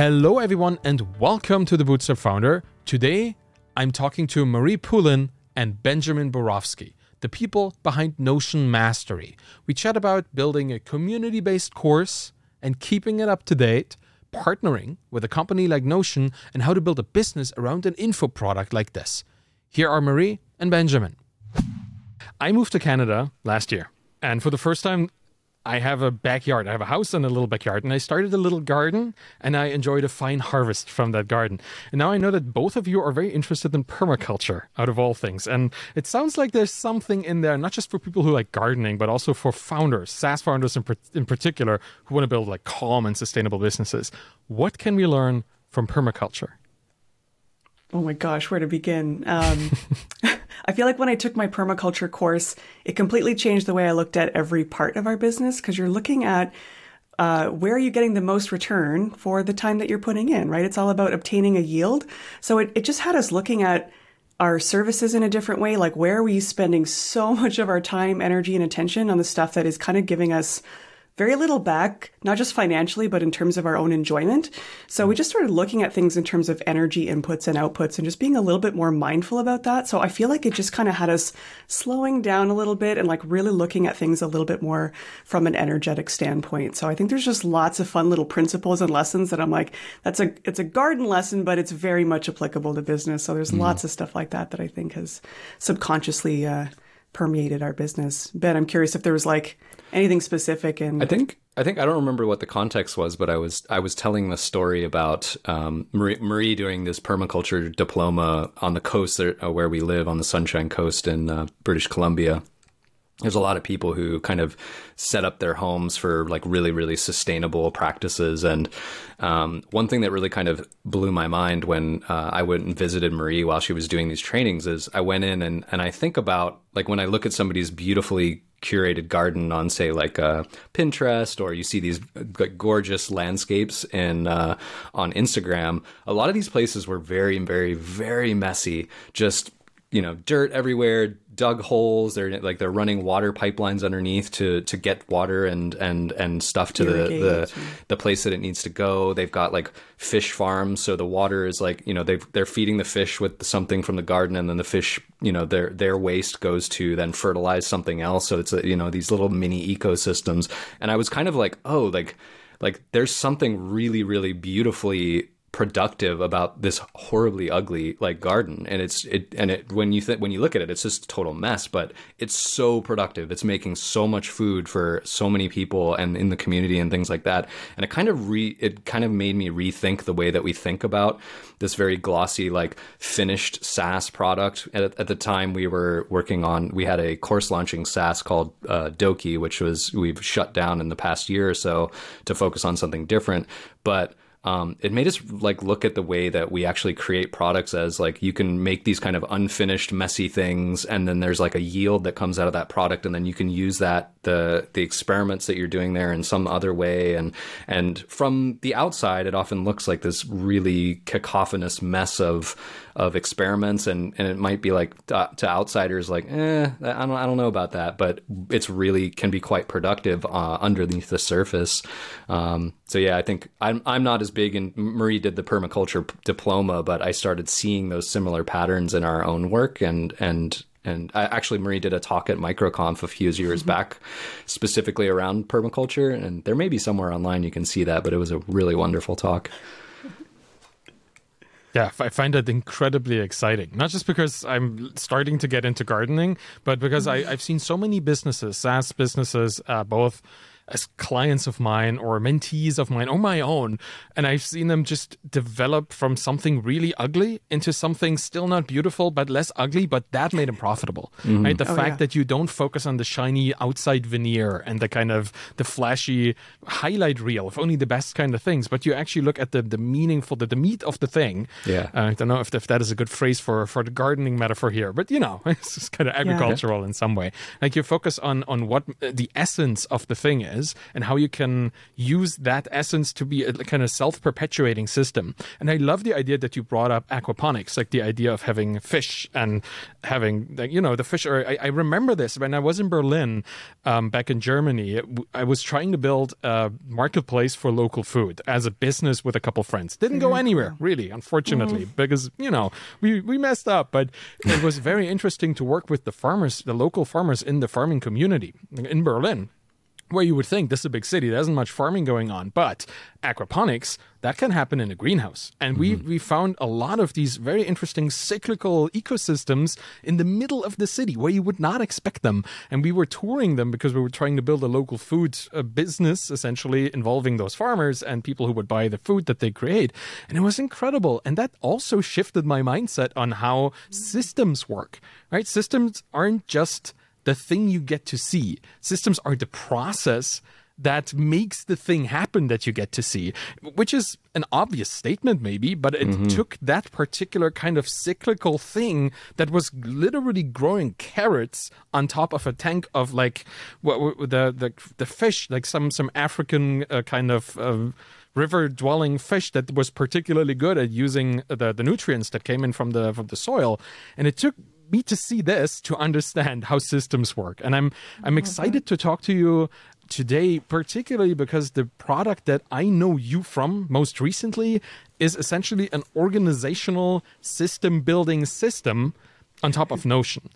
Hello, everyone, and welcome to the Bootstrapped Founder. Today, I'm talking to Marie Poulin and Benjamin Borowski, the people behind Notion Mastery. We chat about building a community based course and keeping it up to date, partnering with a company like Notion, and how to build a business around an info product like this. Here are Marie and Benjamin. I moved to Canada last year, and for the first time, I have a backyard. I have a house and a little backyard, and I started a little garden, and I enjoyed a fine harvest from that garden. And now I know that both of you are very interested in permaculture, out of all things. And it sounds like there's something in there, not just for people who like gardening, but also for founders, SaaS founders in, in particular, who want to build like calm and sustainable businesses. What can we learn from permaculture? Oh my gosh, where to begin? Um, I feel like when I took my permaculture course, it completely changed the way I looked at every part of our business because you're looking at uh, where are you getting the most return for the time that you're putting in, right? It's all about obtaining a yield. So it, it just had us looking at our services in a different way. Like, where are we spending so much of our time, energy, and attention on the stuff that is kind of giving us very little back, not just financially, but in terms of our own enjoyment. So we just started looking at things in terms of energy inputs and outputs and just being a little bit more mindful about that. So I feel like it just kind of had us slowing down a little bit and like really looking at things a little bit more from an energetic standpoint. So I think there's just lots of fun little principles and lessons that I'm like, that's a, it's a garden lesson, but it's very much applicable to business. So there's mm. lots of stuff like that that I think has subconsciously, uh, permeated our business. Ben, I'm curious if there was like anything specific and I think I think I don't remember what the context was, but I was I was telling the story about um, Marie, Marie, doing this permaculture diploma on the coast uh, where we live on the Sunshine Coast in uh, British Columbia, there's a lot of people who kind of set up their homes for like really really sustainable practices. And um, one thing that really kind of blew my mind when uh, i went and visited marie while she was doing these trainings is i went in and, and i think about like when i look at somebody's beautifully curated garden on say like uh, pinterest or you see these like gorgeous landscapes in uh, on instagram a lot of these places were very very very messy. Just you know dirt everywhere dug holes. They're like they're running water pipelines underneath to to get water and and and stuff to the the, the place that it needs to go. They've got like fish farms so the water is like you know they they're feeding the fish with something from the garden and then the fish you know their their waste goes to then fertilize something else. So it's you know these little mini ecosystems. And i was kind of like oh like like there's something really really beautifully productive about this horribly ugly like garden. And it's it and it when you think when you look at it it's just a total mess but it's so productive. It's making so much food for so many people and in the community and things like that. And it kind of re it kind of made me rethink the way that we think about this very glossy like finished SaaS product. At, at the time we were working on we had a course launching SaaS called uh, Doki which was we've shut down in the past year or so to focus on something different. But um, it made us like look at the way that we actually create products as like you can make these kind of unfinished messy things and then there's like a yield that comes out of that product and then you can use that the the experiments that you're doing there in some other way and and from the outside it often looks like this really cacophonous mess of of experiments and and it might be like uh, to outsiders like eh I don't I don't know about that but it's really can be quite productive uh, underneath the surface um, so yeah I think I'm I'm not as big and Marie did the permaculture p- diploma but I started seeing those similar patterns in our own work and and and I, actually Marie did a talk at MicroConf a few years mm-hmm. back specifically around permaculture and there may be somewhere online you can see that but it was a really wonderful talk yeah, I find that incredibly exciting. Not just because I'm starting to get into gardening, but because I, have seen so many businesses, SaaS businesses, uh, both as clients of mine or mentees of mine or my own. And I've seen them just develop from something really ugly into something still not beautiful, but less ugly, but that made them profitable. Mm-hmm. Right? The oh, fact yeah. that you don't focus on the shiny outside veneer and the kind of the flashy highlight reel of only the best kind of things, but you actually look at the, the meaningful, the, the meat of the thing. Yeah. Uh, I don't know if, if that is a good phrase for, for the gardening metaphor here, but you know, it's just kind of agricultural yeah. in some way. Like you focus on, on what the essence of the thing is is and how you can use that essence to be a kind of self perpetuating system. And I love the idea that you brought up aquaponics, like the idea of having fish and having, you know, the fish. Or I, I remember this when I was in Berlin um, back in Germany. I was trying to build a marketplace for local food as a business with a couple friends. Didn't go anywhere, really, unfortunately, mm. because, you know, we, we messed up. But it was very interesting to work with the farmers, the local farmers in the farming community in Berlin where you would think this is a big city, there isn't much farming going on, but aquaponics, that can happen in a greenhouse. And mm-hmm. we, we found a lot of these very interesting cyclical ecosystems in the middle of the city where you would not expect them. And we were touring them because we were trying to build a local food uh, business, essentially involving those farmers and people who would buy the food that they create. And it was incredible. And that also shifted my mindset on how systems work, right? Systems aren't just the thing you get to see. Systems are the process that makes the thing happen that you get to see, which is an obvious statement, maybe, but it mm-hmm. took that particular kind of cyclical thing that was literally growing carrots on top of a tank of like what, the, the the fish, like some some African uh, kind of. Uh, river dwelling fish that was particularly good at using the, the nutrients that came in from the from the soil and it took me to see this to understand how systems work. And I'm I'm excited to talk to you today, particularly because the product that I know you from most recently is essentially an organizational system building system on top of Notion.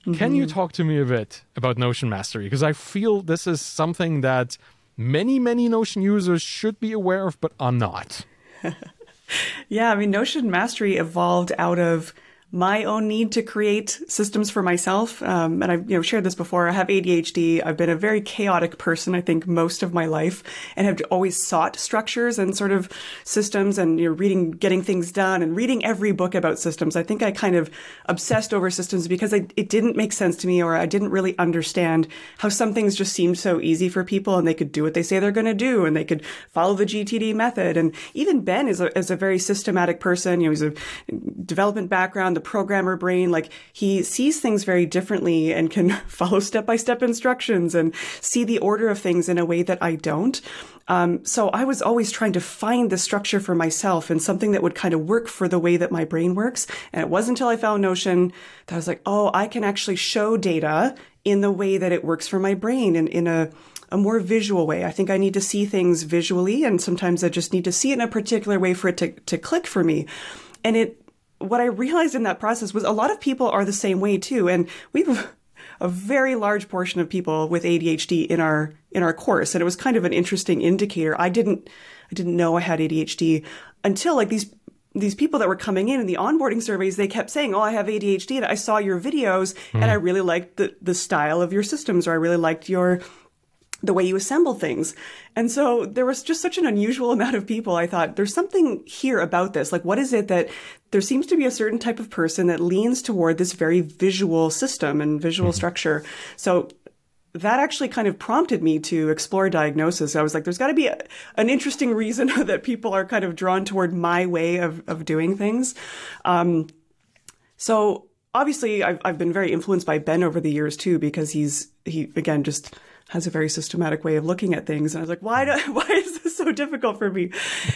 Mm-hmm. Can you mm-hmm. talk to me a bit about Notion Mastery? Because I feel this is something that many, many Notion users should be aware of, but are not. yeah, I mean, Notion Mastery evolved out of my own need to create systems for myself. Um, and I've you know shared this before. I have ADHD. I've been a very chaotic person, I think, most of my life, and have always sought structures and sort of systems and you know reading, getting things done, and reading every book about systems. I think I kind of obsessed over systems because I, it didn't make sense to me, or I didn't really understand how some things just seemed so easy for people, and they could do what they say they're going to do, and they could follow the GTD method. And even Ben is a, is a very systematic person. You know, he's a development background. The programmer brain, like he sees things very differently and can follow step by step instructions and see the order of things in a way that I don't. Um, so I was always trying to find the structure for myself and something that would kind of work for the way that my brain works. And it wasn't until I found Notion that I was like, oh, I can actually show data in the way that it works for my brain and in a a more visual way. I think I need to see things visually, and sometimes I just need to see it in a particular way for it to, to click for me. And it what I realized in that process was a lot of people are the same way too. And we have a very large portion of people with ADHD in our in our course. And it was kind of an interesting indicator. I didn't I didn't know I had ADHD until like these these people that were coming in in the onboarding surveys, they kept saying, "Oh, I have ADHD." And I saw your videos, mm. and I really liked the the style of your systems, or I really liked your the way you assemble things. And so there was just such an unusual amount of people. I thought there's something here about this. Like, what is it that there seems to be a certain type of person that leans toward this very visual system and visual mm-hmm. structure. So that actually kind of prompted me to explore diagnosis. I was like, there's got to be a, an interesting reason that people are kind of drawn toward my way of, of doing things. Um, so obviously, I've, I've been very influenced by Ben over the years too, because he's, he, again, just has a very systematic way of looking at things. And I was like, why, do, why is this so difficult for me?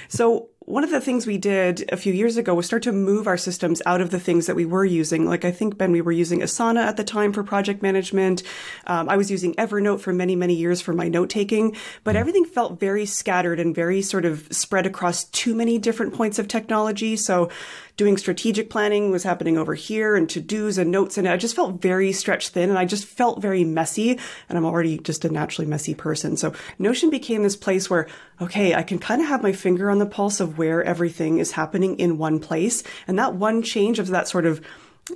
So one of the things we did a few years ago was start to move our systems out of the things that we were using. Like I think, Ben, we were using Asana at the time for project management. Um, I was using Evernote for many, many years for my note taking, but everything felt very scattered and very sort of spread across too many different points of technology. So doing strategic planning was happening over here and to dos and notes. And I just felt very stretched thin and I just felt very messy. And I'm already just a naturally messy person. So Notion became this place where, okay, I can kind of have my finger on the pulse of where everything is happening in one place. And that one change of that sort of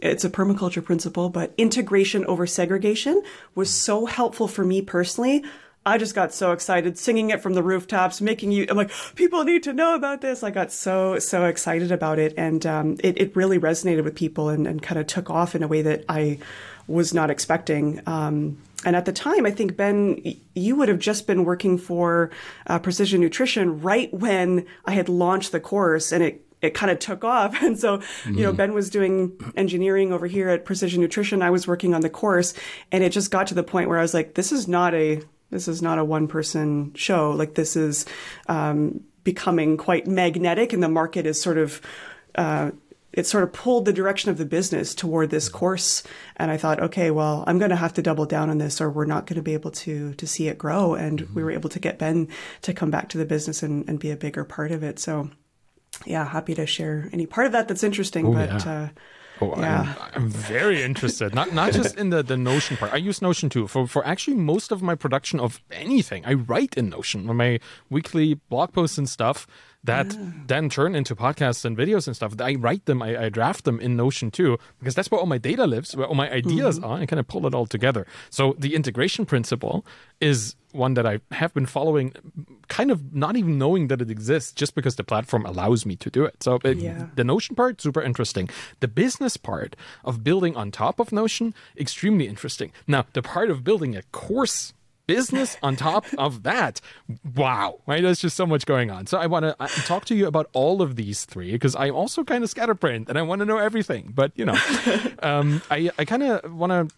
it's a permaculture principle, but integration over segregation was so helpful for me personally. I just got so excited singing it from the rooftops, making you, I'm like, people need to know about this. I got so, so excited about it. And um, it, it really resonated with people and, and kind of took off in a way that I was not expecting. Um, and at the time, I think, Ben, you would have just been working for uh, Precision Nutrition right when I had launched the course and it it kind of took off. And so, you know, mm-hmm. Ben was doing engineering over here at Precision Nutrition. I was working on the course and it just got to the point where I was like, this is not a This is not a one person show. Like this is um, becoming quite magnetic, and the market is sort of. Uh, it sort of pulled the direction of the business toward this course and i thought okay well i'm going to have to double down on this or we're not going to be able to to see it grow and mm-hmm. we were able to get ben to come back to the business and, and be a bigger part of it so yeah happy to share any part of that that's interesting Ooh, but yeah. uh, Oh, Yeah. I'm, I'm very interested. Not not just in the, the Notion part. I use Notion too. For for actually most of my production of anything, I write in Notion. For my weekly blog posts and stuff that then turn into podcasts and videos and stuff. I write them, I, I draft them in Notion too, because that's where all my data lives, where all my ideas mm-hmm. are. I kind of pull it all together. So the integration principle is one that I have been following, kind of not even knowing that it exists, just because the platform allows me to do it. So it, Yeah. the Notion part, super interesting. The business part of building on top of Notion, extremely interesting. Now, the part of building a course business on top of that, wow, right? There's just so much going on. So I want to talk to you about all of these three because I'm also kind of scatterbrained and I want to know everything. But, you know, um, I, I kind of want to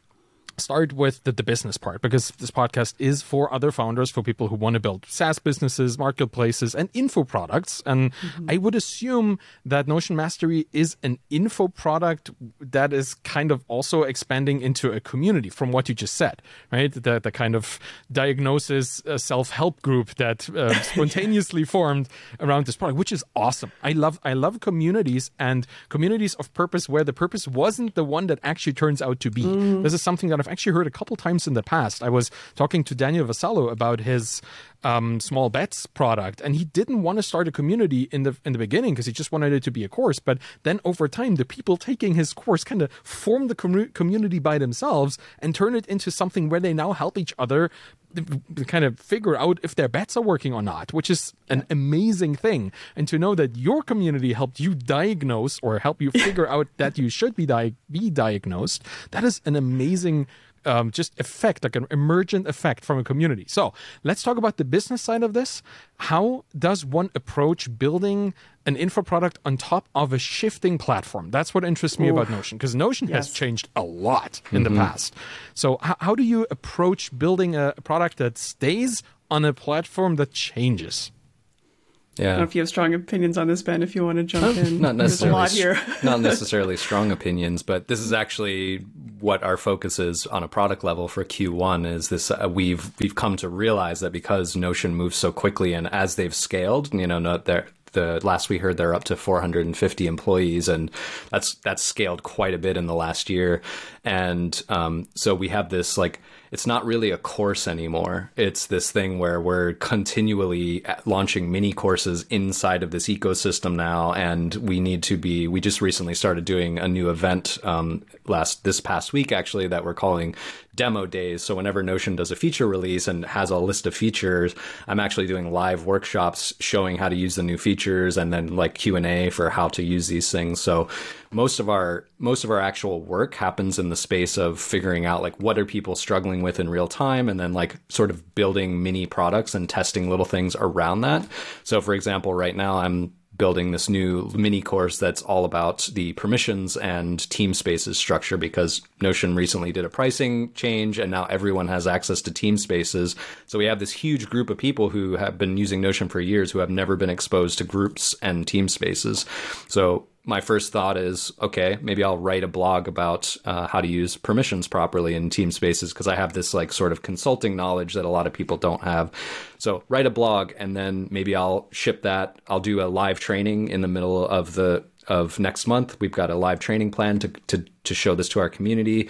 start with the, the business part because this podcast is for other founders, for people who want to build SaaS businesses, marketplaces, and info products. And I would assume that Notion Mastery is an info product that is kind of also expanding into a community from what you just said, right? The, the kind of diagnosis uh, self help group that uh, spontaneously formed around this product, which is awesome. I love I love communities and communities of purpose where the purpose wasn't the one that actually turns out to be. This is something that I've actually heard a couple times in the past. I was talking to Daniel Vassallo about his um, small bets product, and he didn't want to start a community in the in the beginning because he just wanted it to be a course. But then over time, the people taking his course kind of form the commu- community by themselves and turn it into something where they now help each other kind of figure out if their bets are working or not, which is an amazing thing. And to know that your community helped you diagnose or help you figure out that you should be di- be diagnosed, that is an amazing um, just effect, like an emergent effect from a community. So let's talk about the business side of this. How does one approach building an info product on top of a shifting platform? That's what interests me about Notion, because Notion has changed a lot in the past. So h- how do you approach building a product that stays on a platform that changes? I don't know Yeah. if you have strong opinions on this, Ben. If you want to jump in, Not there's a necessarily, lot here. not necessarily strong opinions, but this is actually what our focus is on a product level for Q1. Is this uh, we've we've come to realize that because Notion moves so quickly, and as they've scaled, you know, not there. The last we heard, they're up to 450 employees, and that's that's scaled quite a bit in the last year. And um, so we have this like it's not really a course anymore. It's this thing where we're continually launching mini courses inside of this ecosystem now, and we need to be. We just recently started doing a new event um, last this past week, actually, that we're calling demo days. So whenever Notion does a feature release and has a list of features, I'm actually doing live workshops showing how to use the new features, and then like Q and A for how to use these things. So most of our most of our actual work happens in the space of figuring out like what are people struggling with in real time and then like sort of building mini products and testing little things around that so for example right now i'm building this new mini course that's all about the permissions and team spaces structure because Notion recently did a pricing change and now everyone has access to team spaces. So we have this huge group of people who have been using Notion for years who have never been exposed to groups and team spaces. So my first thought is okay maybe i'll write a blog about uh, how to use permissions properly in team spaces because i have this like sort of consulting knowledge that a lot of people don't have. So write a blog and then maybe i'll ship that. I'll do a live training in the middle of the of next month. We've got a live training plan to to, to show this to our community.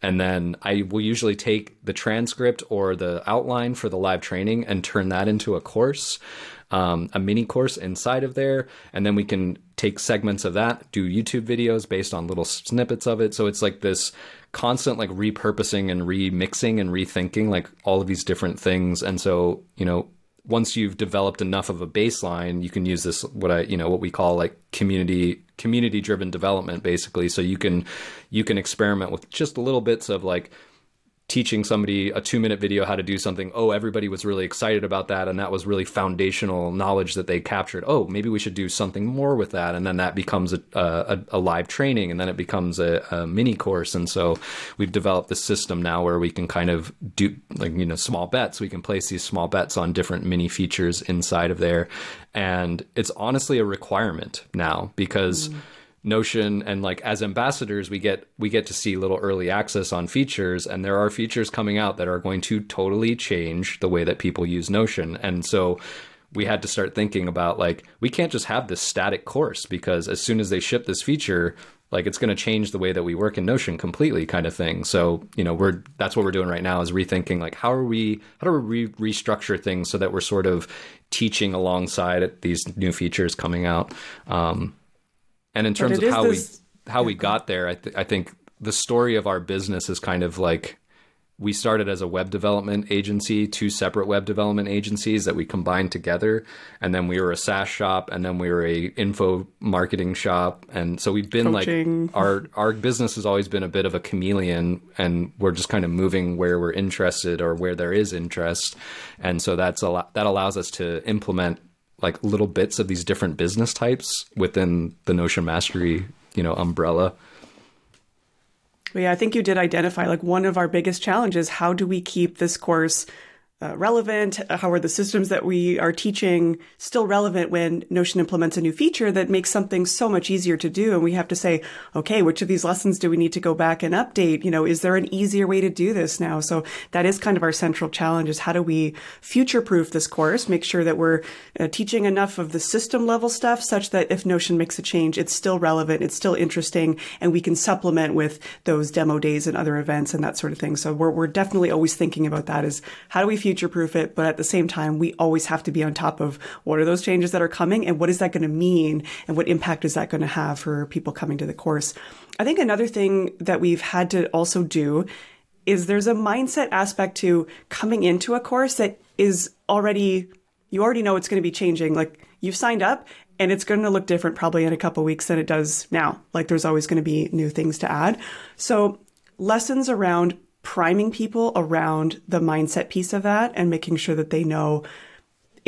And then I will usually take the transcript or the outline for the live training and turn that into a course um, a mini course inside of there, and then we can take segments of that, do YouTube videos based on little snippets of it. So it's like this constant like repurposing and remixing and rethinking like all of these different things. And so you know once you've developed enough of a baseline, you can use this what I you know what we call like community community driven development basically. So you can you can experiment with just little bits of like teaching somebody a two minute video how to do something. Oh, everybody was really excited about that. And that was really foundational knowledge that they captured. Oh, maybe we should do something more with that. And then that becomes a, a, a live training and then it becomes a, a, mini course. And so we've developed this system now where we can kind of do like, you know, small bets. We can place these small bets on different mini features inside of there. And it's honestly a requirement now because. Mm Notion and like as ambassadors we get we get to see little early access on features and there are features coming out that are going to totally change the way that people use Notion. And so we had to start thinking about like we can't just have this static course because as soon as they ship this feature like it's going to change the way that we work in notion completely kind of thing so you know we're that's what we're doing right now is rethinking like how are we how do we re- restructure things so that we're sort of teaching alongside these new features coming out um, and in terms of how this... we how we got there, I, th- I think the story of our business is kind of like we started as a web development agency, two separate web development agencies that we combined together, and then we were a SaaS shop, and then we were a info marketing shop, and so we've been Coaching. like our our business has always been a bit of a chameleon, and we're just kind of moving where we're interested or where there is interest, and so that's a lot that allows us to implement like little bits of these different business types within the Notion Mastery, you know, umbrella. Yeah, I think you did identify like one of our biggest challenges. How do we keep this course uh, relevant? How are the systems that we are teaching still relevant when Notion implements a new feature that makes something so much easier to do? And we have to say, okay, which of these lessons do we need to go back and update? You know, is there an easier way to do this now? So that is kind of our central challenge is how do we future proof this course, make sure that we're uh, teaching enough of the system level stuff such that if Notion makes a change, it's still relevant, it's still interesting, and we can supplement with those demo days and other events and that sort of thing. So we're, we're definitely always thinking about that is how do we future proof it, but at the same time, we always have to be on top of what are those changes that are coming and what is that going to mean and what impact is that going to have for people coming to the course. I think another thing that we've had to also do is there's a mindset aspect to coming into a course that is already you already know it's going to be changing. Like you've signed up and it's going to look different probably in a couple weeks than it does now. Like there's always going to be new things to add. So lessons around priming people around the mindset piece of that and making sure that they know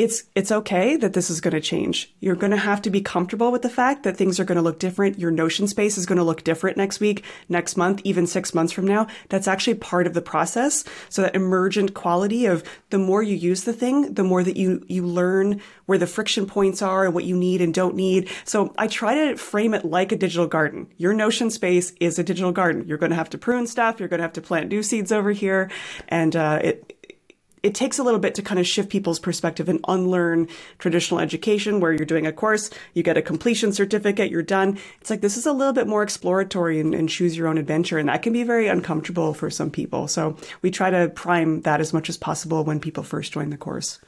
it's it's okay that this is going to change. You're going to have to be comfortable with the fact that things are going to look different. Your notion space is going to look different next week, next month, even 6 months from now. That's actually part of the process. So that emergent quality of the more you use the thing, the more that you you learn where the friction points are and what you need and don't need. So I try to frame it like a digital garden. Your notion space is a digital garden. You're going to have to prune stuff, you're going to have to plant new seeds over here and uh, it it takes a little bit to kind of shift people's perspective and unlearn traditional education where you're doing a course, you get a completion certificate, you're done. It's like this is a little bit more exploratory and, and, choose your own adventure. And that can be very uncomfortable for some people. So we try to prime that as much as possible when people first join the course.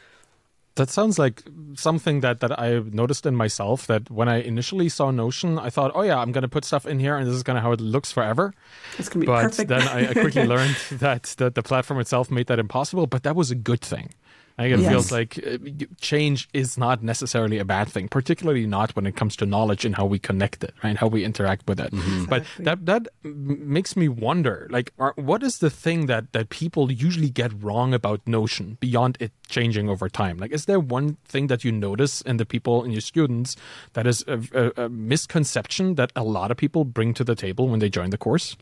That sounds like something that, that I noticed in myself that when I initially saw Notion, I thought, oh yeah, I'm going to put stuff in here and this is kind of how it looks forever. It's going to be but perfect. then I, I quickly learned that the, the platform itself made that impossible, but that was a good thing. I think it yes. feels like uh, change is not necessarily a bad thing, particularly not when it comes to knowledge and how we connect it, right? How we interact with it. Mm-hmm. But that that makes me wonder, like, are, what is the thing that that people usually get wrong about Notion beyond it changing over time? Like, is there one thing that you notice in the people in your students that is a, a, a misconception that a lot of people bring to the table when they join the course?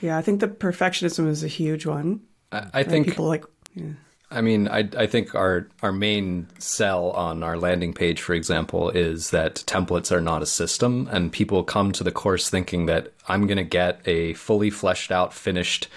Yeah, I think the perfectionism is a huge one. I, I think people like. Yeah. I mean, I, I think our our main sell on our landing page, for example, is that templates are not a system, and people come to the course thinking that I'm going to get a fully fleshed out, finished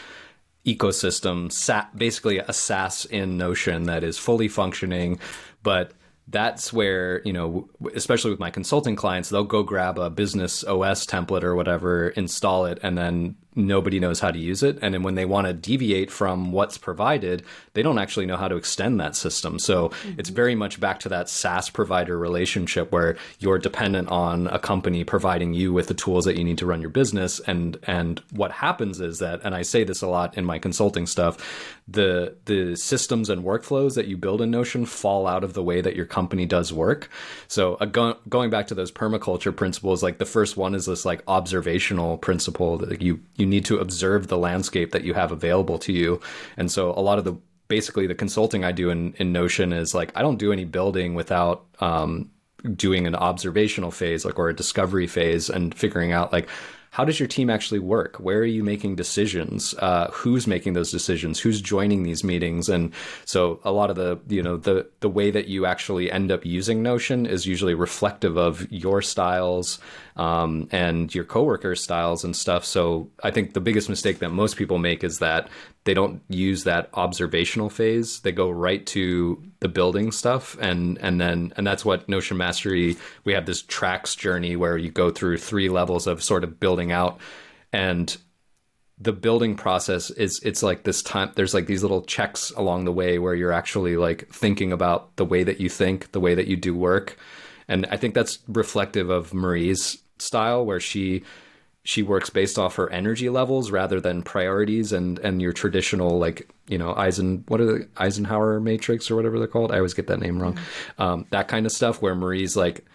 ecosystem, basically a SaaS in Notion that is fully functioning, but that's where you know especially with my consulting clients they'll go grab a business os template or whatever install it and then nobody knows how to use it. And then when they want to deviate from what's provided, they don't actually know how to extend that system. So mm-hmm. it's very much back to that SaaS provider relationship where you're dependent on a company providing you with the tools that you need to run your business. And and what happens is that, and I say this a lot in my consulting stuff, the the systems and workflows that you build in Notion fall out of the way that your company does work. So uh, go, going back to those permaculture principles, like the first one is this like observational principle that you you need to observe the landscape that you have available to you. And so a lot of the basically the consulting I do in, in Notion is like I don't do any building without um, doing an observational phase, like or a discovery phase, and figuring out like how does your team actually work? Where are you making decisions? Uh, who's making those decisions? Who's joining these meetings? And so a lot of the, you know, the, the way that you actually end up using Notion is usually reflective of your styles um, and your coworkers' styles and stuff. So I think the biggest mistake that most people make is that they don't use that observational phase. They go right to the building stuff, and and then and that's what Notion Mastery. We have this tracks journey where you go through three levels of sort of building out, and the building process is it's like this time there's like these little checks along the way where you're actually like thinking about the way that you think the way that you do work and i think that's reflective of marie's style where she she works based off her energy levels rather than priorities and and your traditional like you know Eisen what are the Eisenhower matrix or whatever they're called? I always get that name wrong. Mm-hmm. um, that kind of stuff where Marie's like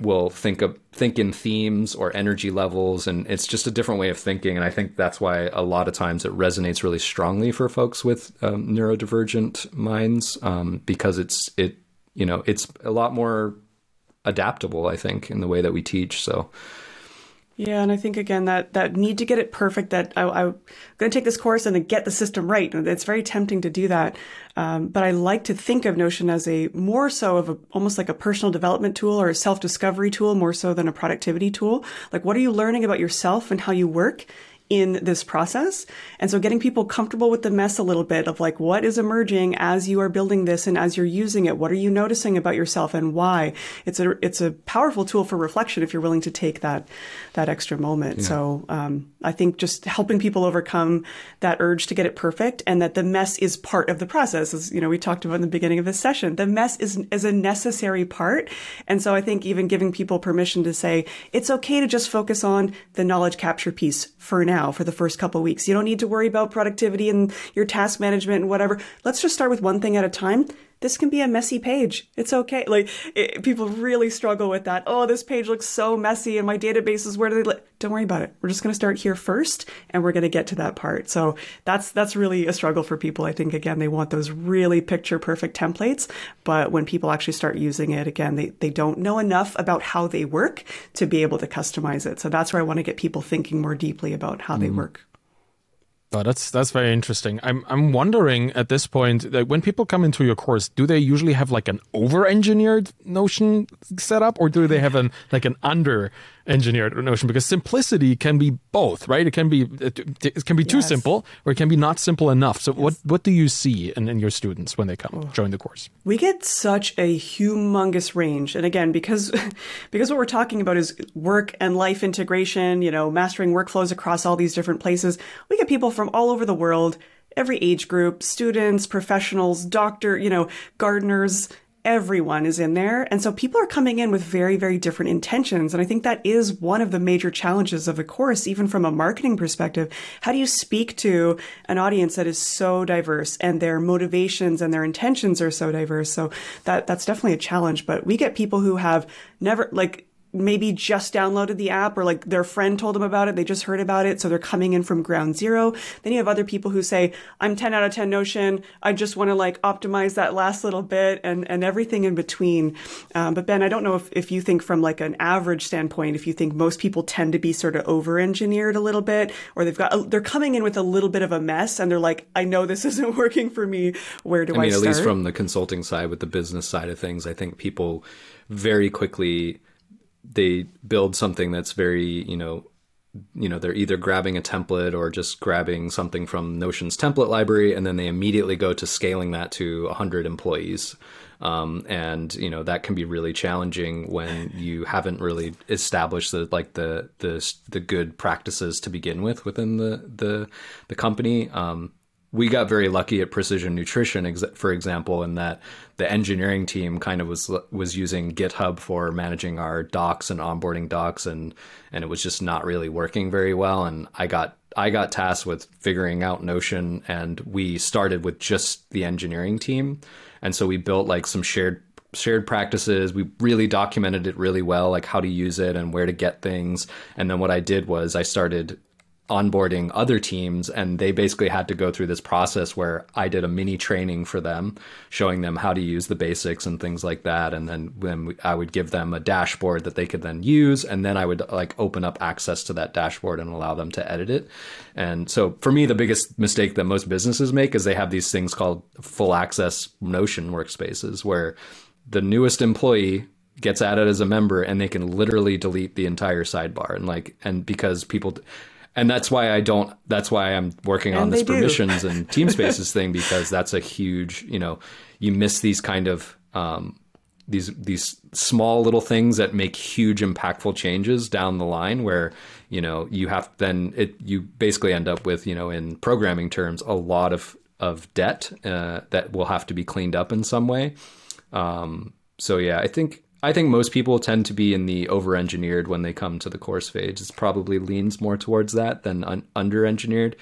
will think of think in themes or energy levels and it's just a different way of thinking and I think that's why a lot of times it resonates really strongly for folks with um, neurodivergent minds um, because it's it you know it's a lot more adaptable I think in the way that we teach so yeah, and I think again that that need to get it perfect. That I, am going to take this course and then get the system right. It's very tempting to do that. Um, but I like to think of Notion as a more so of a almost like a personal development tool or a self discovery tool, more so than a productivity tool. Like, what are you learning about yourself and how you work? In this process. And so getting people comfortable with the mess a little bit of like what is emerging as you are building this and as you're using it. What are you noticing about yourself and why? It's a it's a powerful tool for reflection if you're willing to take that that extra moment. Yeah. So um, I think just helping people overcome that urge to get it perfect and that the mess is part of the process. As you know, we talked about in the beginning of this session, the mess is is a necessary part. And so I think even giving people permission to say it's okay to just focus on the knowledge capture piece for now now for the first couple weeks. You don't need to worry about productivity and your task management and whatever. Let's just start with one thing at a time. This can be a messy page. It's okay. Like it, people really struggle with that. Oh, this page looks so messy and my databases where do they li-? Don't worry about it. We're just going to start here first and we're going to get to that part. So that's that's really a struggle for people. I think again they want those really picture perfect templates, but when people actually start using it again, they they don't know enough about how they work to be able to customize it. So that's where I want to get people thinking more deeply about how mm. they work. Oh, that's that's very interesting. I'm I'm wondering at this point, that when people come into your course, do they usually have like an over-engineered Notion set up, or do they have an like an under engineered notion because simplicity can be both, right? It can be uh, it can be too yes. simple or it can be not simple enough. So yes. what what do you see in, in your students when they come oh. join the course? We get such a humongous range, and again because because what we're talking about is work and life integration. You know, mastering workflows across all these different places. We get people from all over the world every age group, students, professionals, doctor, you know, gardeners, everyone is in there. And so people are coming in with very, very different intentions. And I think that is one of the major challenges of the course, even from a marketing perspective. How do you speak to an audience that is so diverse and their motivations and their intentions are so diverse? So that, that's definitely a challenge. But we get people who have never, like, maybe just downloaded the app or like their friend told them about it. They just heard about it. So they're coming in from ground zero. Then you have other people who say, I'm 10 out of 10 Notion. I just want to like optimize that last little bit and, and everything in between. Um, but Ben, I don't know if, if you think from like an average standpoint, if you think most people tend to be sort of over engineered a little bit, or they've got, they're coming in with a little bit of a mess and they're like, I know this isn't working for me. Where do I, mean, I mean at least from the consulting side with the business side of things, I think people very quickly they build something that's very you know you know they're either grabbing a template or just grabbing something from notion's template library and then they immediately go to scaling that to 100 employees. Um, and you know that can be really challenging when you haven't really established the like the the the good practices to begin with within the the the company. Um, we got very lucky at Precision Nutrition, for example, in that the engineering team kind of was was using GitHub for managing our docs and onboarding docs, and and it was just not really working very well. And I got I got tasked with figuring out Notion, and we started with just the engineering team, and so we built like some shared shared practices. We really documented it really well, like how to use it and where to get things. And then what I did was I started onboarding other teams and they basically had to go through this process where I did a mini training for them showing them how to use the basics and things like that. And then then I would give them a dashboard that they could then use and then I would like open up access to that dashboard and allow them to edit it. And so for me the biggest mistake that most businesses make is they have these things called full access notion workspaces where the newest employee gets added as a member and they can literally delete the entire sidebar. And like and because people and that's why I don't. That's why I'm working And on this permissions and team spaces thing because that's a huge. You know, you miss these kind of um, these these small little things that make huge impactful changes down the line. Where you know you have then it you basically end up with you know in programming terms a lot of of debt uh, that will have to be cleaned up in some way. Um, so yeah, I think I think most people tend to be in the over-engineered when they come to the course phase. It probably leans more towards that than un- under-engineered,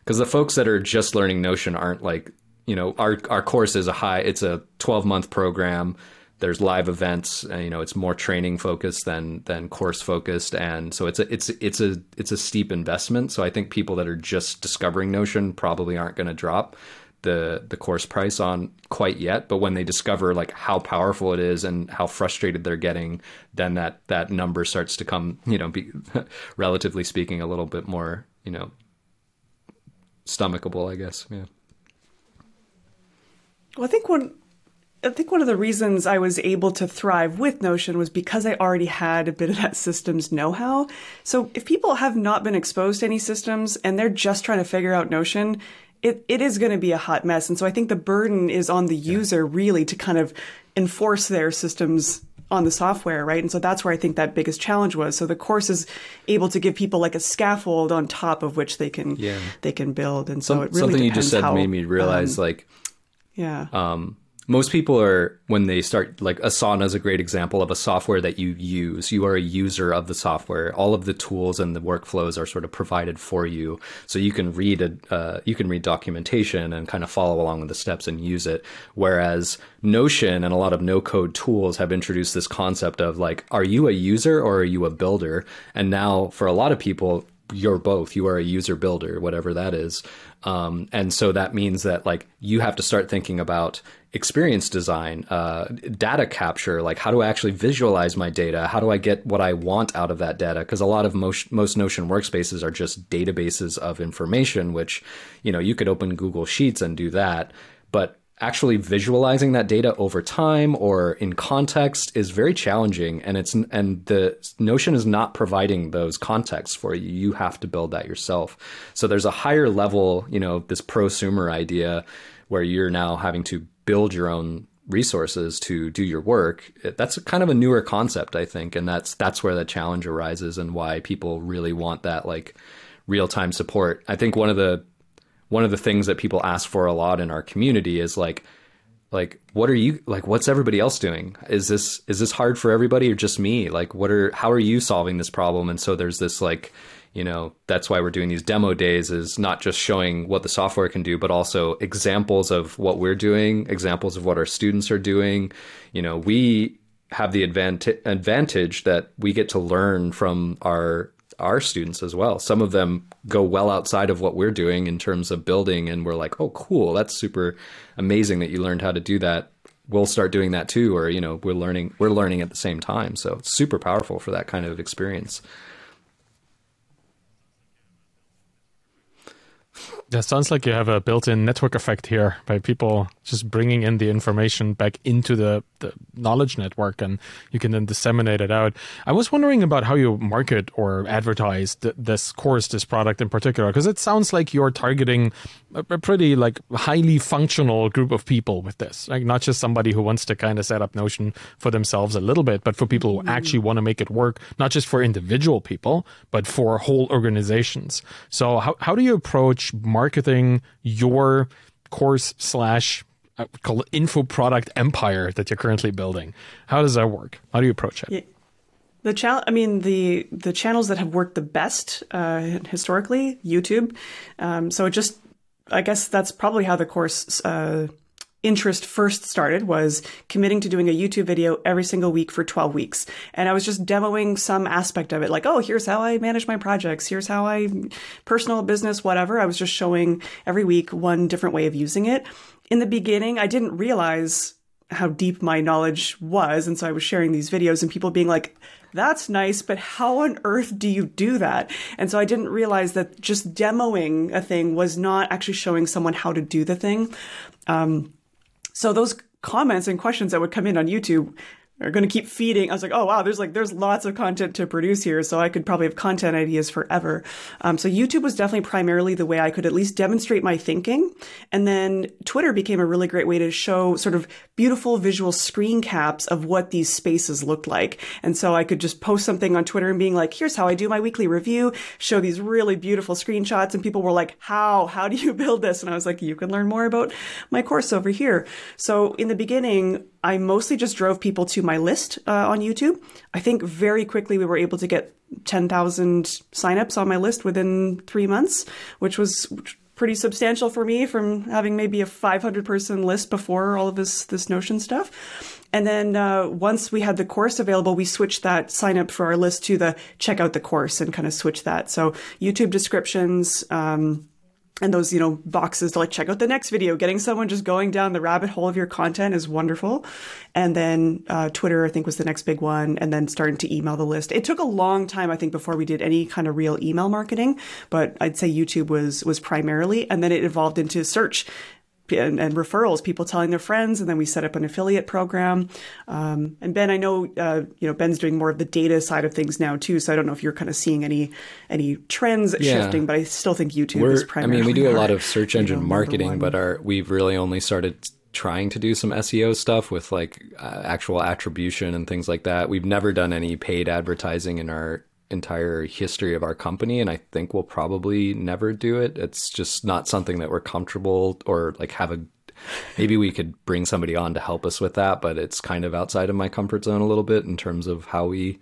because the folks that are just learning Notion aren't like you know our our course is a high. It's a 12-month program. There's live events. uh, You know, it's more training focused than than course focused, and so it's a it's it's a it's a steep investment. So I think people that are just discovering Notion probably aren't going to drop the the course price on quite yet but when they discover like how powerful it is and how frustrated they're getting then that that number starts to come you know be relatively speaking a little bit more you know stomachable i guess yeah Well, I think one, I think one of the reasons I was able to thrive with Notion was because I already had a bit of that systems know-how. So if people have not been exposed to any systems and they're just trying to figure out Notion, it, it is going to be a hot mess. And so I think the burden is on the user really to kind of enforce their systems on the software, right? And so that's where I think that biggest challenge was. So the course is able to give people like a scaffold on top of which they can Yeah. they can build. And so Some, it really something you just said how, made me realize like yeah. um, most people are when they start like asana is a great example of a software that you use. You are a user of the software. All of the tools and the workflows are sort of provided for you. So you can read a uh, you can read documentation and kind of follow along with the steps and use it. Whereas notion and a lot of no code tools have introduced this concept of like are you a user or are you a builder? And now for a lot of people you're both. You are a user builder, whatever that is. Um, and so that means that like you have to start thinking about experience design, uh, data capture. Like, how do I actually visualize my data? How do I get what I want out of that data? Because a lot of most most Notion workspaces are just databases of information, which you know you could open Google Sheets and do that, but actually visualizing that data over time or in context is very challenging and it's and the notion is not providing those contexts for you. You have to build that yourself. So there's a higher level you know this prosumer idea where you're now having to build your own resources to do your work. That's kind of a newer concept i think and that's that's where the challenge arises and why people really want that like real-time support. I think one of the one of the things that people ask for a lot in our community is like like what are you like what's everybody else doing? Is this is this hard for everybody or just me? Like what are how are you solving this problem? And so there's this like you know that's why we're doing these demo days is not just showing what the software can do but also examples of what we're doing examples of what our students are doing. You know we have the advantage advantage that we get to learn from our our students as well. Some of them go well outside of what we're doing in terms of building, and we're like, oh, cool, that's super amazing that you learned how to do that. We'll start doing that too, or you know, we're learning we're learning at the same time. So it's super powerful for that kind of experience. That sounds like you have a built-in network effect here by people just bringing in the information back into the, the knowledge network, and you can then disseminate it out. I was wondering about how you market or advertise th- this course, this product in particular, because it sounds like you're targeting a, a pretty like highly functional group of people with this, like not just somebody who wants to kind of set up Notion for themselves a little bit, but for people who mm-hmm. actually want to make it work, not just for individual people, but for whole organizations. So how how do you approach marketing your course slash it info product empire that you're currently building? How does that work? How do you approach it? Yeah. The channel, I mean, the the channels that have worked the best uh, historically, YouTube. Um, so it just, I guess that's probably how the course uh, interest first started was committing to doing a YouTube video every single week for 12 weeks. And I was just demoing some aspect of it, like, oh, here's how I manage my projects. Here's how I personal business, whatever. I was just showing every week one different way of using it. In the beginning, I didn't realize how deep my knowledge was. And so I was sharing these videos and people being like, that's nice, but how on earth do you do that? And so I didn't realize that just demoing a thing was not actually showing someone how to do the thing. Um, so those comments and questions that would come in on YouTube are going to keep feeding. I was like, oh wow, there's like there's lots of content to produce here, so I could probably have content ideas forever. Um, so YouTube was definitely primarily the way I could at least demonstrate my thinking, and then Twitter became a really great way to show sort of beautiful visual screen caps of what these spaces looked like. And so I could just post something on Twitter and being like, here's how I do my weekly review, show these really beautiful screenshots, and people were like, how how do you build this? And I was like, you can learn more about my course over here. So in the beginning, I mostly just drove people to my list uh, on YouTube. I think very quickly we were able to get 10,000 signups on my list within three months, which was pretty substantial for me from having maybe a 500 person list before all of this, this Notion stuff. And then uh, once we had the course available, we switched that sign up for our list to the check out the course and kind of switch that. So YouTube descriptions, um, and those you know boxes to like check out the next video. Getting someone just going down the rabbit hole of your content is wonderful. And then uh, twitter i think was the next big one and then starting to email the list. It took a long time i think before we did any kind of real email marketing but i'd say youtube was was primarily and then it evolved into search and, and, referrals, people telling their friends, and then we set up an affiliate program. Um, and Ben, I know uh, you know Ben's doing more of the data side of things now too, so I don't know if you're kind of seeing any any trends yeah. shifting, but I still think YouTube We're, is primarily. I mean, we do a lot of search engine you know, marketing, but our we've really only started trying to do some SEO stuff with like uh, actual attribution and things like that. We've never done any paid advertising in our entire history of our company and I think we'll probably never do it. It's just not something that we're comfortable or like have a maybe we could bring somebody on to help us with that, but it's kind of outside of my comfort zone a little bit in terms of how we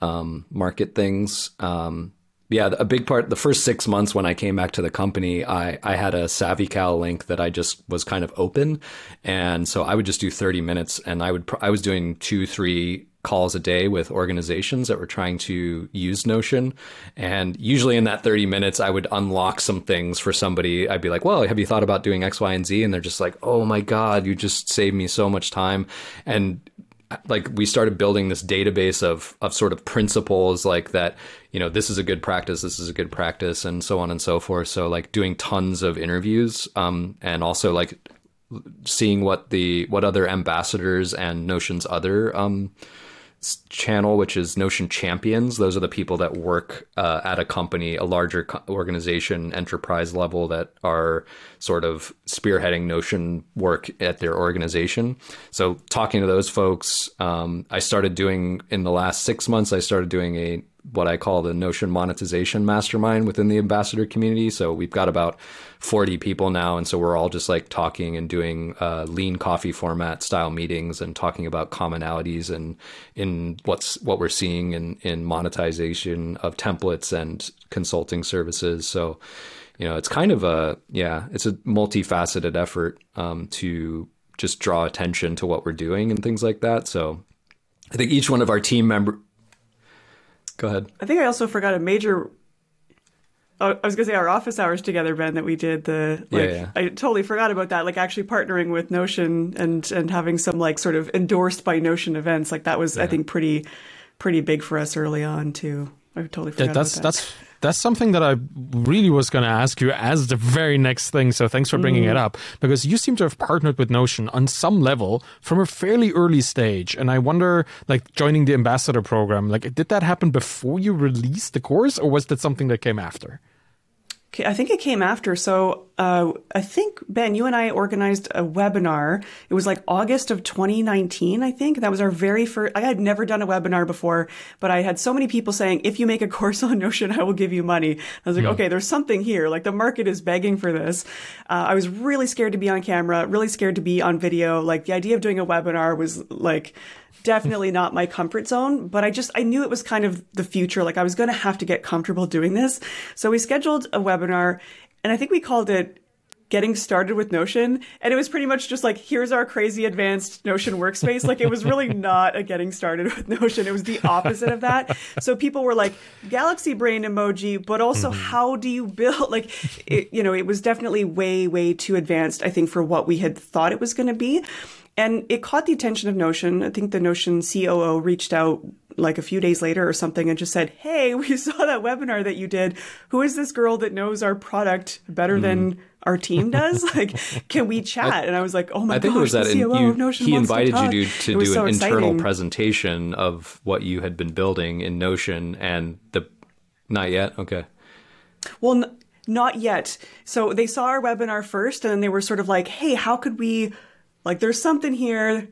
um, market things. Um, yeah, a big part. The first six months when I came back to the company, I I had a SavvyCal link that I just was kind of open, and so I would just do thirty minutes, and I would I was doing two three calls a day with organizations that were trying to use Notion. And usually in that 30 minutes, I would unlock some things for somebody. I'd be like, well, have you thought about doing X, Y, and Z? And they're just like, oh my God, you just saved me so much time. And like we started building this database of of sort of principles like that you know this is a good practice this is a good practice and so on and so forth so like doing tons of interviews um, and also like seeing what the what other ambassadors and notions other um, channel, which is Notion Champions. Those are the people that work uh, at a company, a larger co- organization, enterprise level that are sort of spearheading Notion work at their organization. So, talking to those folks, um, I started doing in the last six months, I started doing a what I call the Notion monetization mastermind within the ambassador community. So we've got about 40 people now. And so we're all just like talking and doing uh, lean coffee format style meetings and talking about commonalities and in what's what we're seeing in, in monetization of templates and consulting services. So, you know, it's kind of a, yeah, it's a multifaceted effort um, to just draw attention to what we're doing and things like that. So I think each one of our team member Go ahead. I think I also forgot a major. Oh, I was gonna say our office hours together, Ben, that we did the like. Yeah, yeah. I totally forgot about that. Like actually partnering with Notion and and having some like sort of endorsed by Notion events. Like that was yeah. I think pretty pretty big for us early on too. I totally forgot. Yeah, that's that. that's that's something that I really was going to ask you as the very next thing. So thanks for bringing mm. it up because you seem to have partnered with Notion on some level from a fairly early stage. And I wonder, like joining the ambassador program, like did that happen before you released the course or was that something that came after? I think it came after. So uh, I think Ben, you and I organized a webinar. It was like August of 2019. I think that was our very first. I had never done a webinar before, but I had so many people saying, "If you make a course on Notion, I will give you money." I was like, mm. "Okay, there's something here. Like the market is begging for this." Uh, I was really scared to be on camera, really scared to be on video. Like the idea of doing a webinar was like definitely not my comfort zone, but I just, I knew it was kind of the future. Like I was going to have to get comfortable doing this. So we scheduled a webinar and I think we called it getting started with Notion. And it was pretty much just like, here's our crazy advanced Notion workspace. Like it was really not a getting started with Notion. It was the opposite of that. So people were like, galaxy brain emoji, but also mm-hmm. how do you build? Like, it, you know, it was definitely way, way too advanced, I think, for what we had thought it was going to be. And it caught the attention of Notion. I think the Notion COO reached out like a few days later or something and just said, Hey, we saw that webinar that you did. Who is this girl that knows our product better mm. than our team does? like, can we chat? I, and I was like, Oh my I think gosh, it was that in, you, he invited to you to, to do so an exciting. internal presentation of what you had been building in Notion and the not yet. Okay. Well, n- not yet. So they saw our webinar first and then they were sort of like, Hey, how could we like there's something here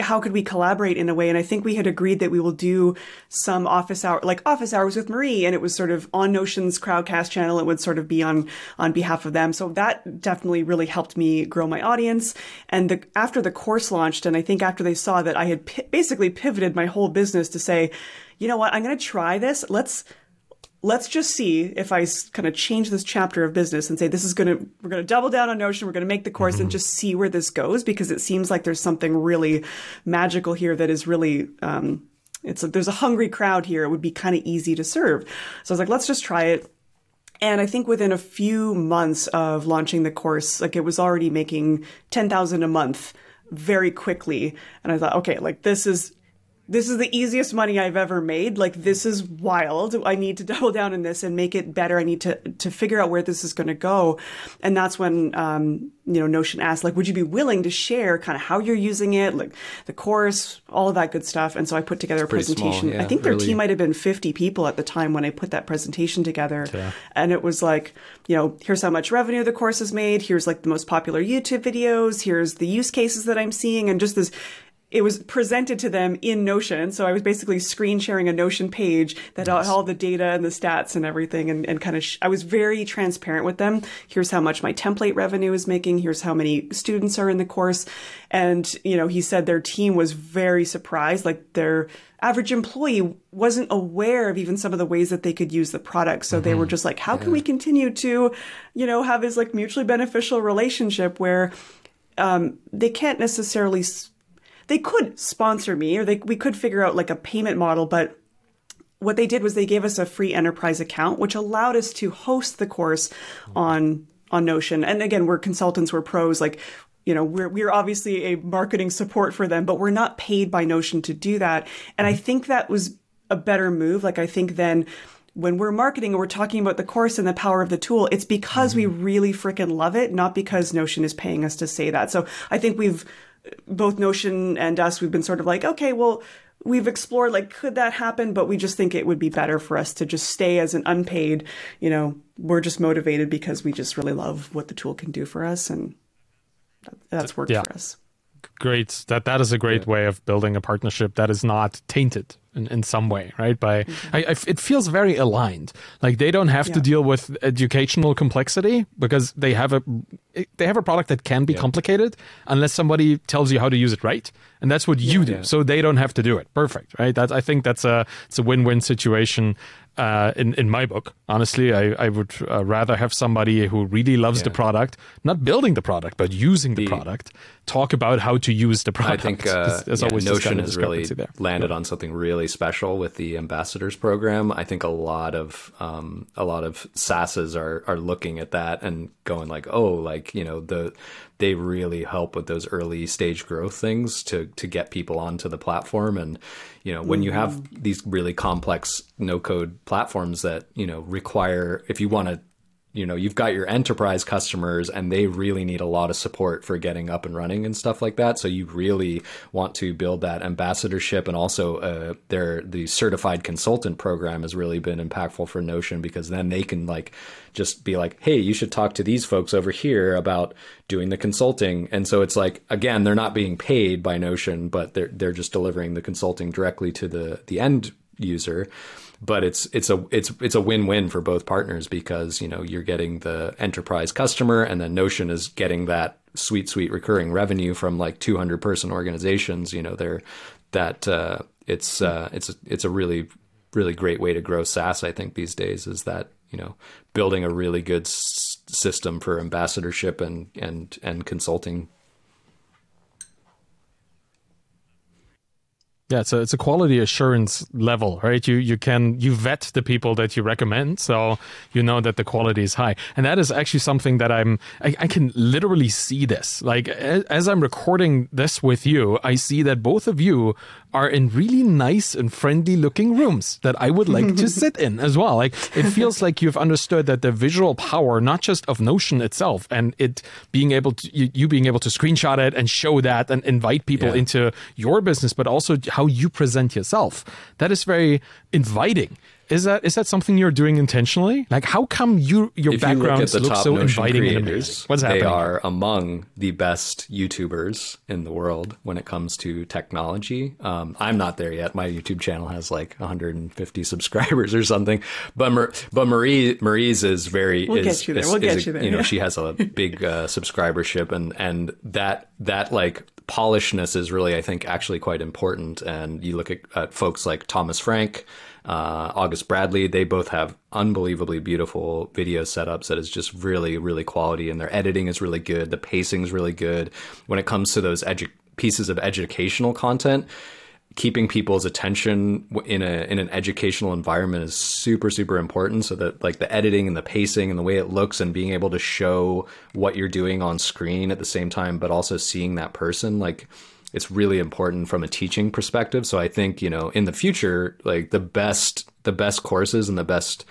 how could we collaborate in a way? And I think we had agreed that we will do some office hour, like office hours with Marie, and it was sort of on Notion's Crowdcast channel. It would sort of be on on behalf of them. So that definitely really helped me grow my audience. And the, after the course launched, and I think after they saw that I had p- basically pivoted my whole business to say, you know what, I'm going to try this. Let's let's just see if I kind of change this chapter of business and say this is going to we're going to double down on Notion, we're going to make the course mm-hmm. and just see where this goes because it seems like there's something really magical here that is really um, it's a, there's a hungry crowd here. It would be kind of easy to serve. So I was like, let's just try it. And I think within a few months of launching the course, like it was already making 10,000 a month very quickly. And I thought, okay, like this is this is the easiest money I've ever made. Like this is wild. I need to double down in this and make it better. I need to to figure out where this is going to go. And that's when um, you know Notion asked, like, would you be willing to share kind of how you're using it, like the course, all of that good stuff. And so I put together it's a presentation. Small, yeah, I think their really. team might have been 50 people at the time when I put that presentation together. Yeah. And it was like, you know, here's how much revenue the course has made. Here's like the most popular YouTube videos. Here's the use cases that I'm seeing, and just this it was presented to them in Notion. So I was basically screen sharing a Notion page that nice. all, all, the data and the stats and everything and, and kind of, sh- I was very transparent with them. Here's how much my template revenue is making. Here's how many students are in the course. And, you know, he said their team was very surprised. Like their average employee wasn't aware of even some of the ways that they could use the product. So mm-hmm. they were just like, how yeah. can we continue to, you know, have this like mutually beneficial relationship where, um, they can't necessarily they could sponsor me or they, we could figure out like a payment model, but what they did was they gave us a free enterprise account, which allowed us to host the course on on Notion. And again, we're consultants, we're pros, like you know, we're we're obviously a marketing support for them, but we're not paid by Notion to do that. And I think that was a better move. Like I think then when we're marketing and we're talking about the course and the power of the tool, it's because mm-hmm. we really freaking love it, not because Notion is paying us to say that. So I think we've both Notion and us, we've been sort of like, okay, well, we've explored like, could that happen? But we just think it would be better for us to just stay as an unpaid, you know, we're just motivated because we just really love what the tool can do for us. And that's worked yeah. for us. Great. That that is a great yeah. way of building a partnership that is not tainted in, in some way, right? By mm-hmm. I, I, it feels very aligned. Like they don't have yeah. to deal with educational complexity because they have a they have a product that can be yeah. complicated unless somebody tells you how to use it right, and that's what you do. So they don't have to do it. Perfect, right? That I think that's a it's a win win situation uh, in in my book. Honestly, I, I would uh, rather have somebody who really loves yeah. the product, not building the product, but using the, the, product, talk about how to use the product. I think uh, yeah, always Notion has really there. landed yeah. on something really special with the ambassadors program. I think a lot of um, a lot of SaaSes are are looking at that and going like, oh, like you know the they really help with those early stage growth things to to get people onto the platform and you know when mm-hmm. you have mm-hmm. these really complex no code platforms that you know require if you want to you know you've got your enterprise customers and they really need a lot of support for getting up and running and stuff like that. So you really want to build that ambassadorship and also uh, their the certified consultant program has really been impactful for notion because then they can like just be like hey you should talk to these folks over here about doing the consulting. And so it's like again they're not being paid by notion but they're they're just delivering the consulting directly to the the end user but it's it's a it's it's a win-win for both partners because you know you're getting the enterprise customer and then Notion is getting that sweet sweet recurring revenue from like 200 person organizations you know they're that uh, it's uh, it's a, it's a really really great way to grow SaaS I think these days is that you know building a really good system for ambassadorship and and and consulting. Yeah, so it's a quality assurance level, right? You you can you vet the people that you recommend, so you know that the quality is high, and that is actually something that I'm I, I can literally see this. Like as, as I'm recording this with you, I see that both of you are in really nice and friendly looking rooms that I would like to sit in as well. Like it feels like you've understood that the visual power, not just of Notion itself, and it being able to you, you being able to screenshot it and show that and invite people Yeah. into your business, but also how you present yourself. That is very inviting. Is that is that something you're doing intentionally? Like, how come you your if you look at backgrounds the look top so Notion inviting and creators, amazing? What's they happening? are among the best YouTubers in the world when it comes to technology. Um, I'm not there yet. My YouTube channel has like 150 subscribers or something, but Mar- but Marie Marie's is very We'll is, get you there. is- We'll is get a- you there, You know, she has a big uh, subscribership, and and that that like polishedness is really, I think, actually quite important. And you look at, at folks like Thomas Frank, uh, August Bradley, they both have unbelievably beautiful video setups that is just really, really quality, and their editing is really good. The pacing is really good. When it comes to those edu- pieces of educational content, keeping people's attention in a in an educational environment is super super important so that like the editing and the pacing and the way it looks and being able to show what you're doing on screen at the same time but also seeing that person like it's really important from a teaching perspective. So i think you know in the future like the best the best courses and the best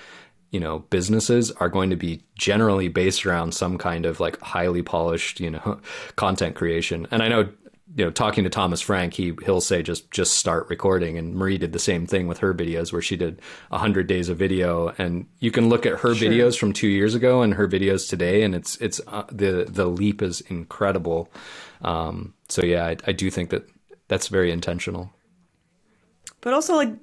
you know businesses are going to be generally based around some kind of like highly polished you know content creation. And i know you know talking to thomas frank he he'll say just just start recording. And marie did the same thing with her videos where she did 100 days of video. And you can look at her videos from two years ago and her videos today. And it's it's uh, the the leap is incredible. Um so yeah I, I do think that that's very intentional But also, like,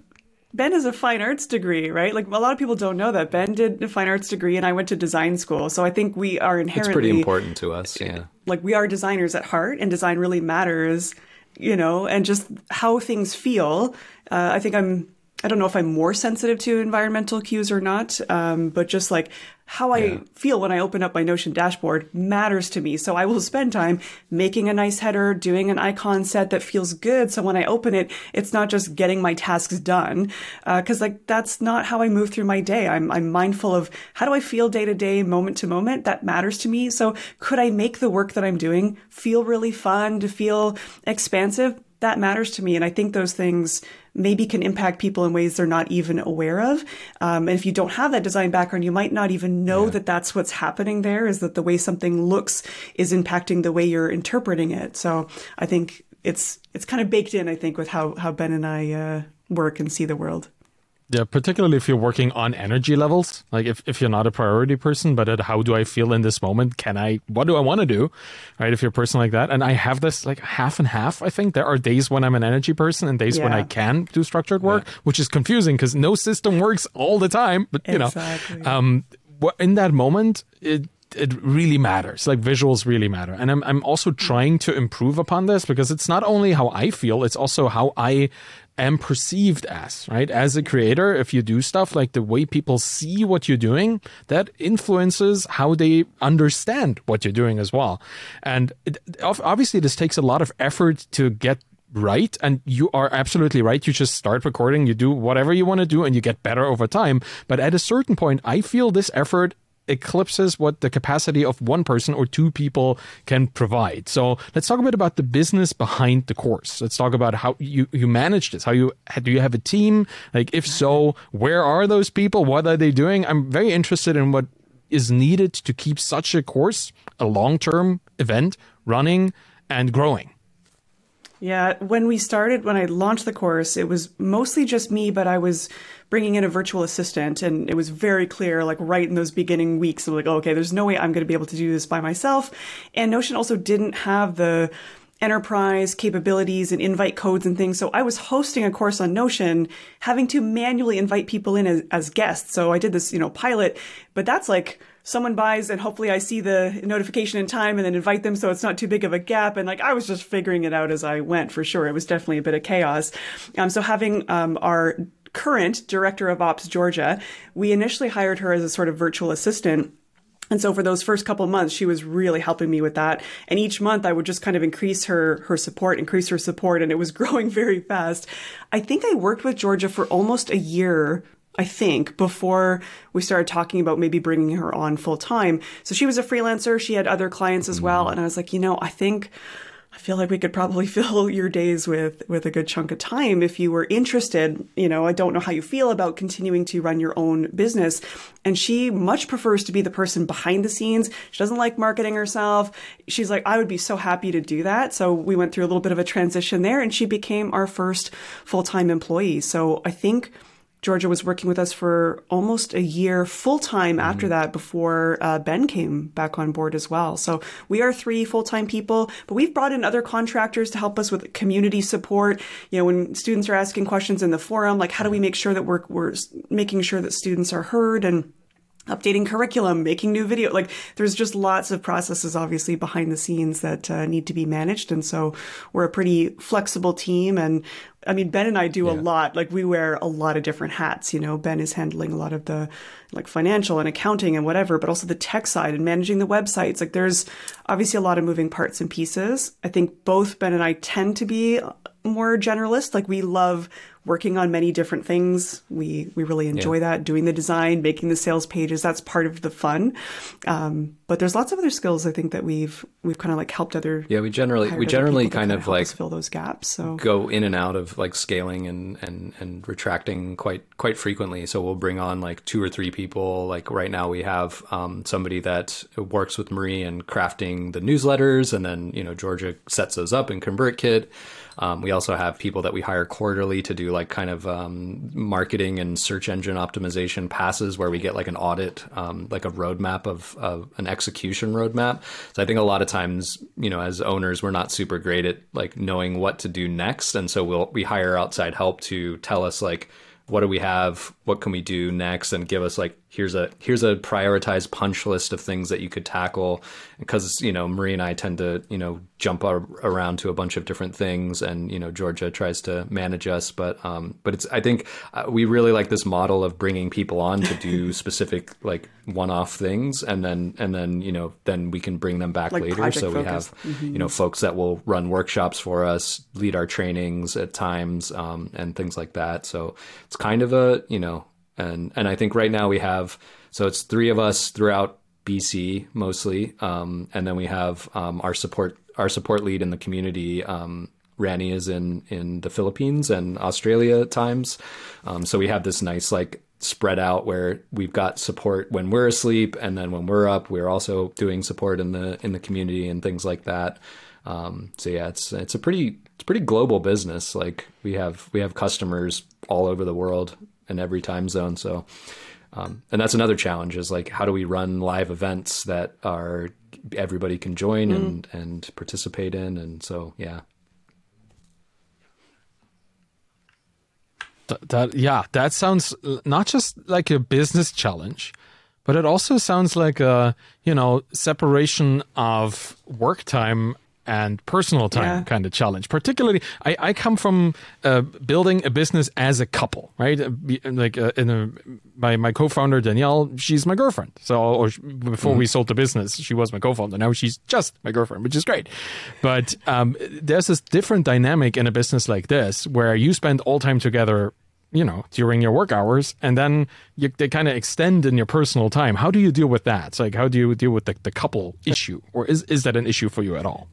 Ben has a fine arts degree, right? Like, a lot of people don't know that. Ben did a fine arts degree, and I went to design school. So I think we are inherently it's pretty important to us yeah like we are designers at heart and design really matters you know and just how things feel uh, i think i'm i don't know if i'm more sensitive to environmental cues or not um, but just like how i feel when i open up my notion dashboard matters to me. So i will spend time making a nice header doing an icon set that feels good. So when i open it it's not just getting my tasks done uh, because like that's not how i move through my day. I'm, I'm mindful of how do i feel day to day moment to moment? That matters to me. So could i make the work that i'm doing feel really fun to feel expansive that matters to me and i think those things maybe can impact people in ways they're not even aware of. Um, and if you don't have that design background you might not even know that that's what's happening there is that the way something looks is impacting the way you're interpreting it. So i think it's it's kind of baked in i think with how how ben and i uh, work and see the world Yeah, particularly if you're working on energy levels. Like if, if you're not a priority person, but at how do I feel in this moment? Can I, what do I want to do? Right. If you're a person like that. And I have this like half and half. I think there are days when I'm an energy person and days when I can do structured work, which is confusing because no system works all the time. But you Exactly. know, um, in that moment, it, it really matters. Like visuals really matter. And I'm, I'm also trying to improve upon this because it's not only how I feel, it's also how I am perceived as, right? As a creator, if you do stuff like the way people see what you're doing, that influences how they understand what you're doing as well. And it, obviously, this takes a lot of effort to get right and you are absolutely right you just start recording you do whatever you want to do and you get better over time but at a certain point i feel this effort eclipses what the capacity of one person or two people can provide. So let's talk a bit about the business behind the course. Let's talk about how you, you manage this. How you do you have a team? Like if so, where are those people? What are they doing? I'm very interested in what is needed to keep such a course, a long-term event, running and growing. Yeah, when we started, when I launched the course, it was mostly just me, but I was bringing in a virtual assistant, and it was very clear, like right in those beginning weeks, I'm like, oh, okay, there's no way I'm going to be able to do this by myself. And Notion also didn't have the enterprise capabilities and invite codes and things. So I was hosting a course on Notion, having to manually invite people in as, as guests. So I did this, you know, pilot, but that's like someone buys and hopefully I see the notification in time and then invite them so it's not too big of a gap. And like I was just figuring it out as I went for sure. It was definitely a bit of chaos. Um, so having um, our current director of ops, Georgia, we initially hired her as a sort of virtual assistant And so for those first couple months, she was really helping me with that. And each month I would just kind of increase her, her support, increase her support. And it was growing very fast. I think I worked with Georgia for almost a year I think, before we started talking about maybe bringing her on full time. So she was a freelancer. She had other clients as well. Mm-hmm. And I was like, you know, I think I feel like we could probably fill your days with with a good chunk of time if you were interested. You know, I don't know how you feel about continuing to run your own business. And she much prefers to be the person behind the scenes. She doesn't like marketing herself. She's like, I would be so happy to do that. So we went through a little bit of a transition there and she became our first full-time employee. So I think Georgia was working with us for almost a year full time mm-hmm. after that before uh, Ben came back on board as well. So we are three full time people, but we've brought in other contractors to help us with community support. You know, when students are asking questions in the forum, like how do we make sure that we're, we're making sure that students are heard and updating curriculum, making new video. Like there's just lots of processes obviously behind the scenes that uh, need to be managed. And so we're a pretty flexible team. And I mean, Ben and I do yeah. a lot. Like we wear a lot of different hats. You know, Ben is handling a lot of the like financial and accounting and whatever, but also the tech side and managing the websites. Like there's obviously a lot of moving parts and pieces. I think both Ben and I tend to be more generalist. Like we love working on many different things. We we really enjoy yeah. that doing the design, making the sales pages. That's part of the fun. Um, but there's lots of other skills I think that we've we've kind of like helped other. Yeah, we generally we generally kind of like fill those gaps. So go in and out of like scaling and and and retracting quite quite frequently. So we'll bring on like two or three people. Like right now we have um, somebody that works with Marie and crafting the newsletters, and then you know Georgia sets those up in ConvertKit. Um, we also have people that we hire quarterly to do like kind of um, marketing and search engine optimization passes where we get like an audit, um, like a roadmap of, of, an execution roadmap. So I think a lot of times, you know, as owners, we're not super great at like knowing what to do next. And so we'll, we hire outside help to tell us like, what do we have? What can we do next? And give us like here's a here's a prioritized punch list of things that you could tackle. Because you know marie and i tend to you know jump around to a bunch of different things and you know georgia tries to manage us. But um but it's i think uh, we really like this model of bringing people on to do specific like one-off things. And then and then you know then we can bring them back like later. so focus. we have mm-hmm. you know folks that will run workshops for us lead our trainings at times um, and things like that. So it's kind of a you know and and I think right now we have so it's three of us throughout BC mostly, um, and then we have um, our support our support lead in the community. Um, Rani is in in the Philippines and Australia at times, um, so we have this nice like spread out where we've got support when we're asleep, and then when we're up, we're also doing support in the in the community and things like that. Um, so yeah, it's it's a pretty pretty global business. Like we have we have customers all over the world in every time zone. So, um, and that's another challenge is like, how do we run live events that are everybody can join mm. and, and participate in? And so, yeah. That, that, yeah, that sounds not just like a business challenge, but it also sounds like a you know separation of work time and personal time yeah. kind of challenge. Particularly, I, I come from uh, building a business as a couple, right? Uh, like uh, in a, my my co-founder Danielle, she's my girlfriend. So or before mm-hmm. we sold the business, she was my co-founder. Now she's just my girlfriend, which is great. But um, there's this different dynamic in a business like this where you spend all time together you know during your work hours and then you, they kind of extend in your personal time how do you deal with that it's like how do you deal with the, the couple issue or is, is that an issue for you at all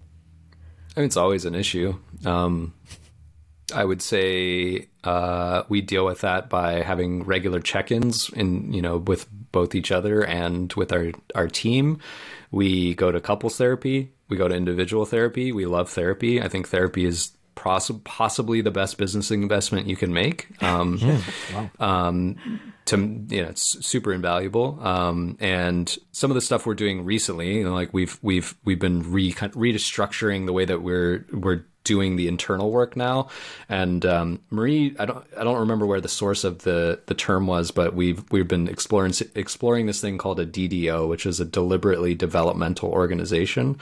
I mean, it's always an issue. Um, I would say uh, we deal with that by having regular check-ins in you know with both each other and with our our team. We go to couples therapy. We go to individual therapy. We love therapy. I think therapy is poss- possibly the best business investment you can make. Um, yeah, wow. um, to you know it's super invaluable um, and some of the stuff we're doing recently you know like we've we've we've been re restructuring the way that we're we're doing the internal work now. And um, Marie, I don't I don't remember where the source of the the term was, but we've we've been exploring exploring this thing called a DDO, which is a deliberately developmental organization.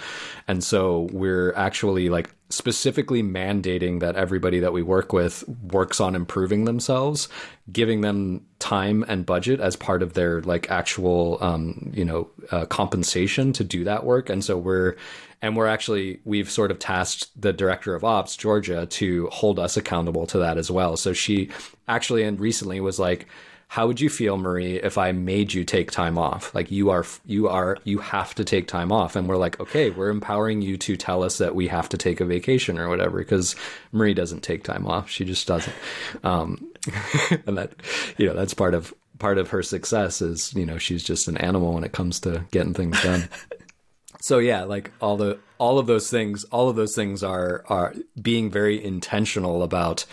And so we're actually like specifically mandating that everybody that we work with works on improving themselves, giving them time and budget as part of their like actual um, you know uh, compensation to do that work and so we're and we're actually we've sort of tasked the director of ops georgia to hold us accountable to that as well. So she actually and recently was like how would you feel marie if i made you take time off? Like you are you are you have to take time off. And we're like okay we're empowering you to tell us that we have to take a vacation or whatever because marie doesn't take time off. She just doesn't. Um, and that you know that's part of part of her success is you know she's just an animal when it comes to getting things done so yeah like all the all of those things all of those things are are being very intentional about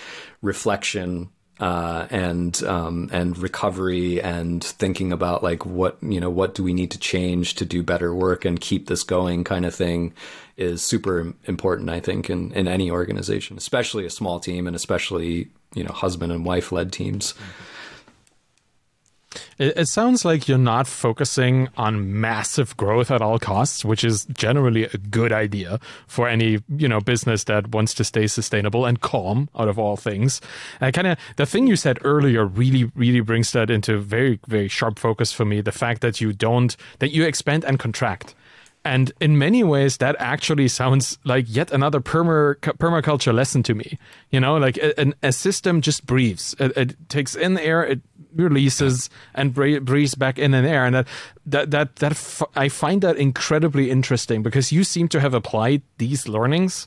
reflection uh, and um, and recovery and thinking about like what you know what do we need to change to do better work and keep this going kind of thing is super important I think in in any organization especially a small team and especially you know husband and wife led teams. It, it, sounds like you're not focusing on massive growth at all costs, which is generally a good idea for any you know business that wants to stay sustainable and calm out of all things. Uh, and kind of the thing you said earlier really really brings that into very very sharp focus for me. The fact that you don't that you expand and contract and in many ways, that actually sounds like yet another perma- permaculture lesson to me. You know, like a, a system just breathes. It, it, takes in air, it releases, and breathes back in and air. And that that that, that f- I find that incredibly interesting because you seem to have applied these learnings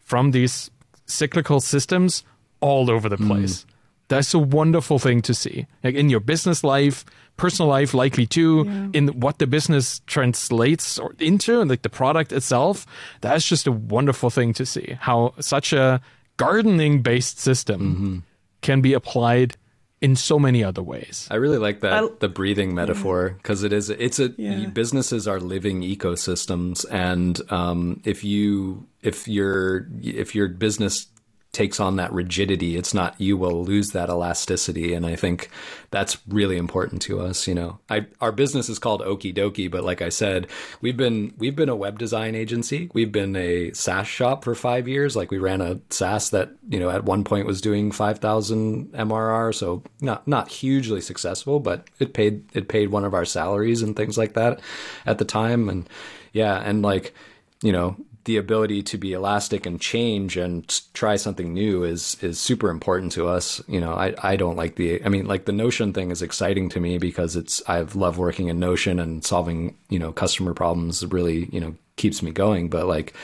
from these cyclical systems all over the mm. place. Mm. That's a wonderful thing to see, like in your business life, personal life likely too yeah. in what the business translates or into and like the product itself that's just a wonderful thing to see how such a gardening based system mm-hmm. can be applied in so many other ways. I really like that I, the breathing metaphor because it is it's a yeah. businesses are living ecosystems and um, if you if your if your business takes on that rigidity. It's not you will lose that elasticity, and I think that's really important to us. You know, I, our business is called Okie Dokie, but like I said, we've been we've been a web design agency. We've been a SaaS shop for five years. Like we ran a SaaS that you know at one point was doing five thousand MRR, so not not hugely successful, but it paid it paid one of our salaries and things like that at the time, and yeah, and like you know the ability to be elastic and change and try something new is is super important to us. You know, I I don't like the I mean like the Notion thing is exciting to me because it's I've loved working in Notion and solving, you know, customer problems really, you know, keeps me going, but like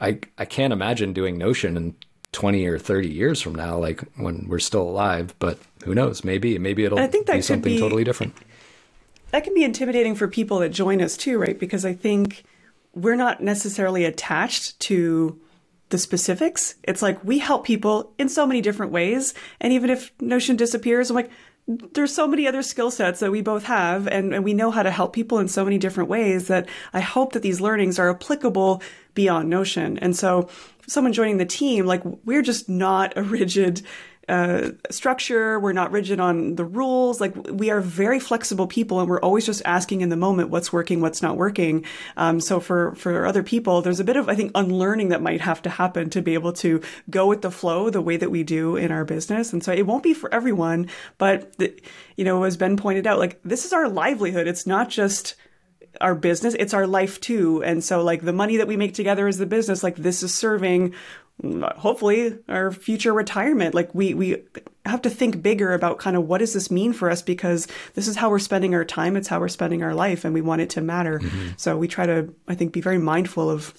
I I can't imagine doing Notion in 20 or 30 years from now like when we're still alive, but who knows, maybe maybe it'll I think that be something be, totally different. That can be intimidating for people that join us too, right? Because I think we're not necessarily attached to the specifics. It's like we help people in so many different ways. And even if Notion disappears, I'm like, there's so many other skill sets that we both have and, and we know how to help people in so many different ways that I hope that these learnings are applicable beyond Notion. And so someone joining the team, like we're just not a rigid uh, structure. We're not rigid on the rules. Like we are very flexible people, and we're always just asking in the moment what's working, what's not working. Um, so for for other people, there's a bit of I think unlearning that might have to happen to be able to go with the flow the way that we do in our business. And so it won't be for everyone, but the, you know, as Ben pointed out, like this is our livelihood. It's not just our business it's our life too and so like the money that we make together is the business like this is serving hopefully our future retirement. Like we we have to think bigger about kind of what does this mean for us because this is how we're spending our time it's how we're spending our life and we want it to matter. Mm-hmm. so we try to i think be very mindful of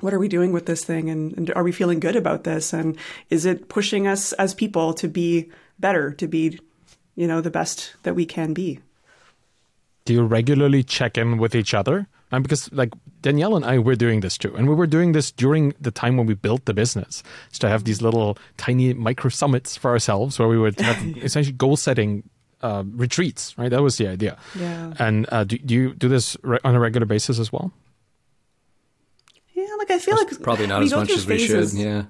what are we doing with this thing and, and are we feeling good about this? And is it pushing us as people to be better to be you know the best that we can be? Do you regularly check in with each other? And because like Danielle and I were doing this too. And we were doing this during the time when we built the business. Is to have these little tiny micro summits for ourselves where we would have essentially goal setting uh, retreats, right? That was the idea. Yeah. And uh, do, do you do this re- on a regular basis as well? Yeah, like I feel That's like probably not as much as we should. Yeah.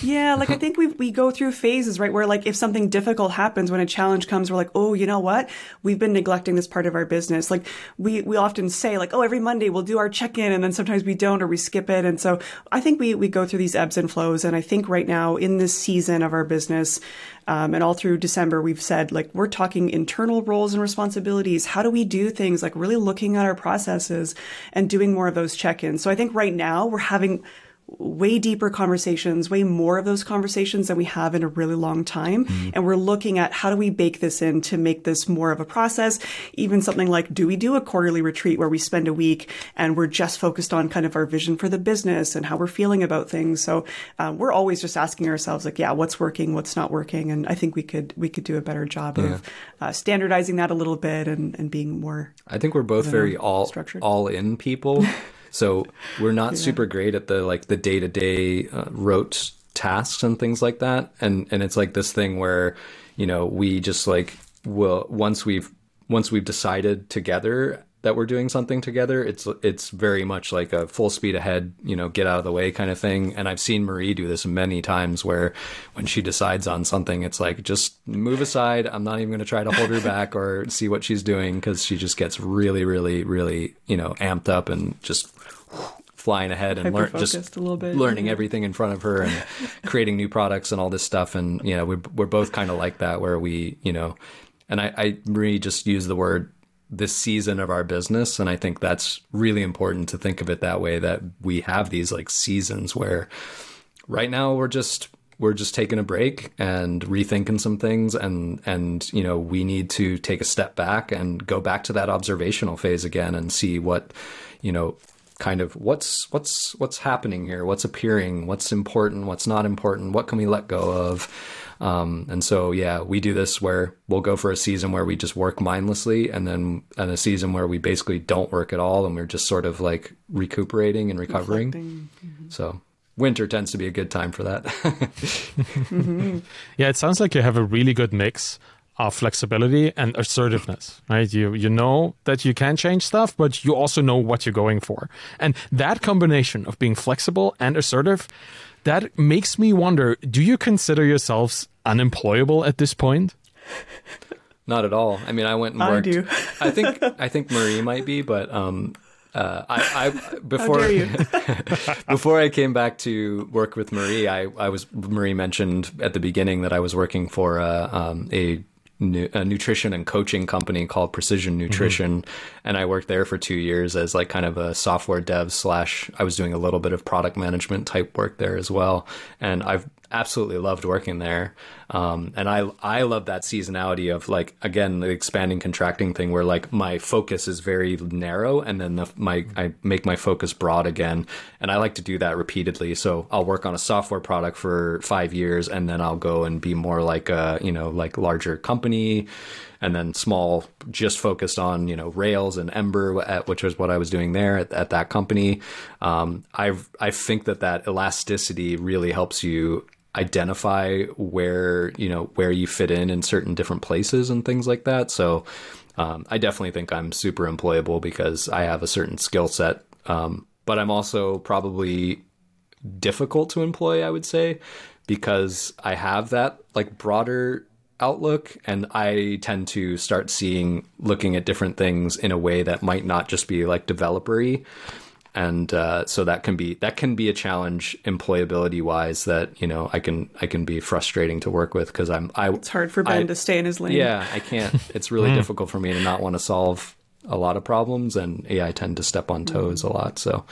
Yeah, like I think we we go through phases, right? Where like if something difficult happens, when a challenge comes, we're like, oh, you know what? We've been neglecting this part of our business. Like we we often say, like, oh, every Monday we'll do our check in, and then sometimes we don't or we skip it. And so I think we we go through these ebbs and flows. And I think right now in this season of our business, um, and all through December, we've said like we're talking internal roles and responsibilities. How do we do things? Like really looking at our processes and doing more of those check ins. So I think right now we're having way deeper conversations, way more of those conversations than we have in a really long time. Mm-hmm. And we're looking at how do we bake this in to make this more of a process? Even something like, do we do a quarterly retreat where we spend a week and we're just focused on kind of our vision for the business and how we're feeling about things? So uh, we're always just asking ourselves, like, yeah, what's working, what's not working, and I think we could we could do a better job yeah. of uh, standardizing that a little bit and, and being more. I think we're both very all structured. all in people. So we're not yeah. super great at the like the day to day rote tasks and things like that. And and it's like this thing where you know we just like will once we've once we've decided together that we're doing something together, it's it's very much like a full speed ahead, you know, get out of the way kind of thing. And I've seen Marie do this many times where when she decides on something, it's like just move aside. I'm not even going to try to hold her back or see what she's doing because she just gets really, really, really, you know, amped up and just flying ahead and learn just learning everything in front of her and creating new products and all this stuff. And you know we're, we're both kind of like that where we you know and I, I really just use the word this season of our business. And i think that's really important to think of it that way that we have these like seasons where right now we're just we're just taking a break and rethinking some things. And and you know we need to take a step back and go back to that observational phase again and see what you know kind of what's what's what's happening here? What's appearing? What's important? What's not important? What can we let go of? Um, and so yeah we do this where we'll go for a season where we just work mindlessly and then and a season where we basically don't work at all and we're just sort of like recuperating and recovering. Mm-hmm. so winter tends to be a good time for that. Mm-hmm. yeah it sounds like you have a really good mix of flexibility and assertiveness, right? You you know that you can change stuff, but you also know what you're going for. And that combination of being flexible and assertive, that makes me wonder, do you consider yourselves unemployable at this point? Not at all. I mean, I went and worked. I do. I think I think Marie might be, but um, uh, I, I, before before I came back to work with Marie, I, I was Marie mentioned at the beginning that I was working for a, um, a a nutrition and coaching company called Precision Nutrition, mm-hmm. and I worked there for two years as like kind of a software dev slash. I was doing a little bit of product management type work there as well, and I've absolutely loved working there. Um, and I I love that seasonality of like again the expanding contracting thing where like my focus is very narrow and then the, my I make my focus broad again. And I like to do that repeatedly. So I'll work on a software product for 5 years and then I'll go and be more like a you know like larger company and then small just focused on you know rails and ember which was what i was doing there at, at that company. Um, i i think that that elasticity really helps you identify where you know where you fit in in certain different places and things like that. So um, I definitely think I'm super employable because I have a certain skill set, um, but I'm also probably difficult to employ. I would say because I have that like broader outlook and I tend to start seeing looking at different things in a way that might not just be like developery and uh, so that can be that can be a challenge employability wise that you know I can I can be frustrating to work with because I'm I it's hard for Ben I, to stay in his lane. Yeah, I can't. It's really hmm. difficult for me to not want to solve a lot of problems, and yeah, I tend to step on toes mm. a lot. So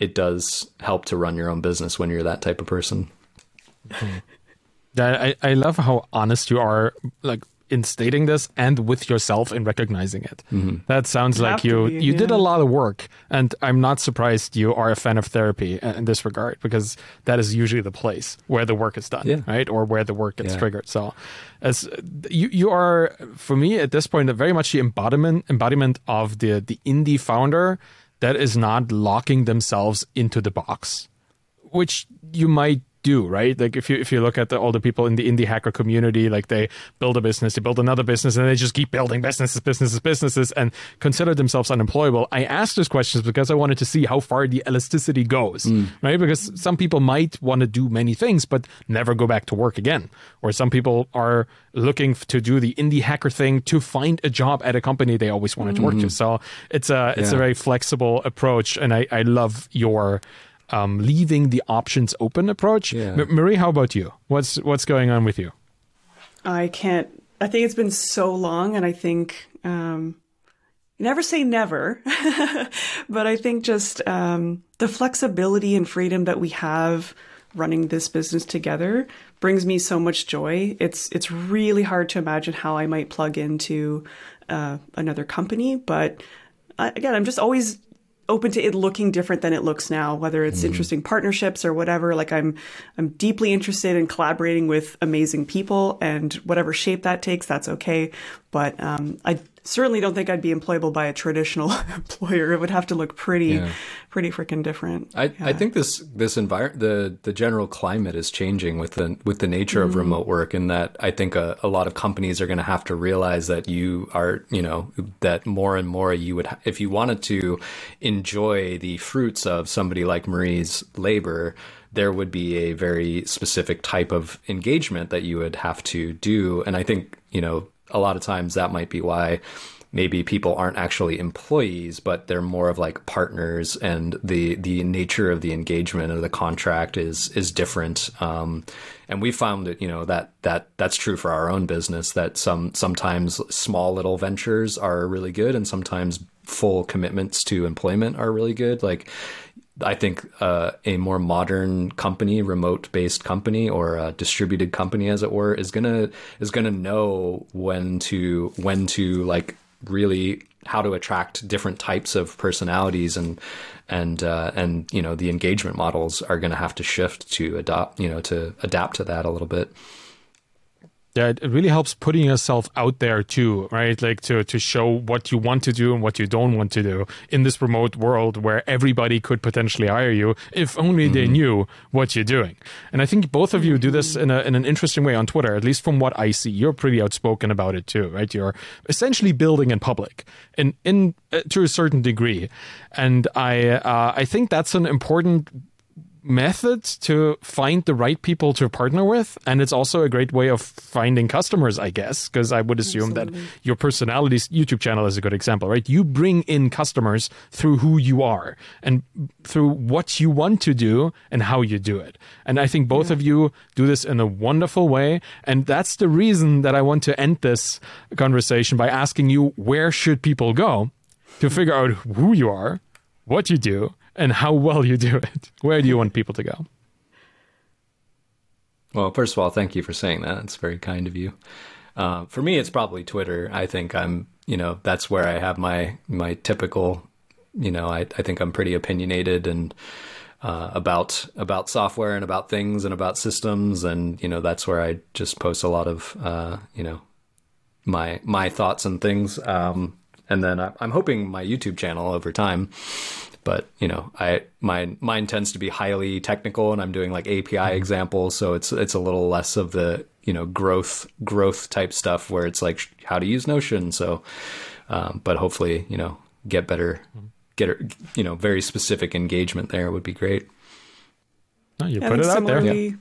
it does help to run your own business when you're that type of person. Yeah, I, I love how honest you are. Like in stating this and with yourself in recognizing it. Mm-hmm. That sounds you like you be, you yeah. did a lot of work, and I'm not surprised you are a fan of therapy in this regard because that is usually the place where the work is done, yeah. right, or where the work gets yeah. triggered. So, as you you are for me at this point very much the embodiment embodiment of the the indie founder that is not locking themselves into the box, which you might do, right? Like if you if you look at the, all the people in the indie hacker community, like they build a business, they build another business, and they just keep building businesses, businesses, businesses, and consider themselves unemployable. I asked those questions because I wanted to see how far the elasticity goes, mm. right? Because some people might want to do many things, but never go back to work again, or some people are looking to do the indie hacker thing to find a job at a company they always wanted mm-hmm. to work to. Mm. So it's a it's yeah. a very flexible approach, and I I love your um, leaving the options open approach. Yeah. M- Marie, how about you? What's what's going on with you? I can't. I think it's been so long, and I think um, never say never, but I think just um, the flexibility and freedom that we have running this business together brings me so much joy. It's it's really hard to imagine how I might plug into uh, another company, but uh, again, I'm just always open to it looking different than it looks now whether it's mm interesting partnerships or whatever. Like i'm i'm deeply interested in collaborating with amazing people and whatever shape that takes that's okay. But um, i certainly don't think I'd be employable by a traditional employer. It would have to look pretty, yeah. pretty freaking different. I, yeah. I think this this environment, the the general climate is changing with the with the nature mm-hmm. of remote work, and that I think a, a lot of companies are going to have to realize that you are, you know, that more and more you would, if you wanted to enjoy the fruits of somebody like Marie's labor there would be a very specific type of engagement that you would have to do. And I think, you know, a lot of times that might be why maybe people aren't actually employees, but they're more of like partners, and the the nature of the engagement or the contract is is different. Um, and we found that you know that that that's true for our own business. That some sometimes small little ventures are really good, and sometimes full commitments to employment are really good. Like I think uh, a more modern company, remote based company or a distributed company, as it were, is gonna is gonna know when to when to like really how to attract different types of personalities and and uh, and you know the engagement models are going to have to shift to adopt you know to adapt to that a little bit it really helps putting yourself out there too, right? Like to to show what you want to do and what you don't want to do in this remote world where everybody could potentially hire you if only mm-hmm. they knew what you're doing. And I think both of you do this in, a, in an interesting way on Twitter, at least from what I see. You're pretty outspoken about it too, right? You're essentially building in public, in in uh, to a certain degree, and I uh, I think that's an important methods to find the right people to partner with and it's also a great way of finding customers i guess because i would assume Absolutely. that your personality's youtube channel is a good example right you bring in customers through who you are and through what you want to do and how you do it and i think both yeah. of you do this in a wonderful way and that's the reason that i want to end this conversation by asking you where should people go to figure out who you are what you do and how well you do it. Where do you want people to go? Well, first of all, thank you for saying that. It's very kind of you. Uh, for me, it's probably Twitter. I think I'm, you know, that's where I have my my typical, you know, I, I think I'm pretty opinionated and uh, about about software and about things and about systems, and you know, that's where I just post a lot of, uh, you know, my my thoughts and things. Um, and then I'm hoping my YouTube channel over time but you know i my mine tends to be highly technical and i'm doing like api mm-hmm. examples so it's it's a little less of the you know growth growth type stuff where it's like how to use notion so um, but hopefully you know get better mm-hmm. get you know very specific engagement there would be great no, you put it out there yeah.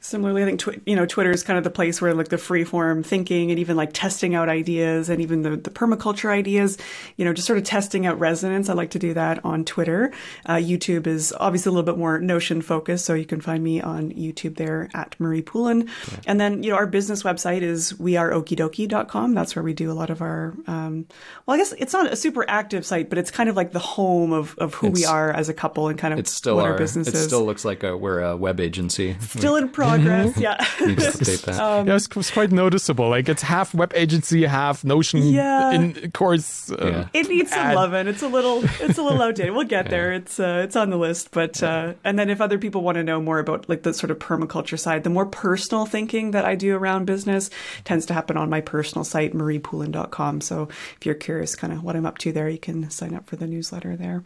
Similarly, I think tw- you know Twitter is kind of the place where like the free form thinking and even like testing out ideas and even the the permaculture ideas, you know, just sort of testing out resonance. I like to do that on Twitter. Uh, YouTube is obviously a little bit more Notion focused, so you can find me on YouTube there at Marie Poulin. Yeah. And then you know our business website is weareokidoki.com. That's where we do a lot of our. Um, well, I guess it's not a super active site, but it's kind of like the home of, of who it's, we are as a couple and kind of it's still what our, our business it is. still looks like a, we're a web agency. Still in progress progress. Mm-hmm. Yeah. um, yeah, it's, it's, quite noticeable. Like it's half web agency, half Notion yeah. in course. Uh, yeah. It needs some loving. It's a little it's a little outdated. We'll get yeah. there. It's uh, it's on the list. But uh, and then if other people want to know more about like the sort of permaculture side, the more personal thinking that I do around business tends to happen on my personal site, mariepoulin.com. So if you're curious kind of what I'm up to there, you can sign up for the newsletter there.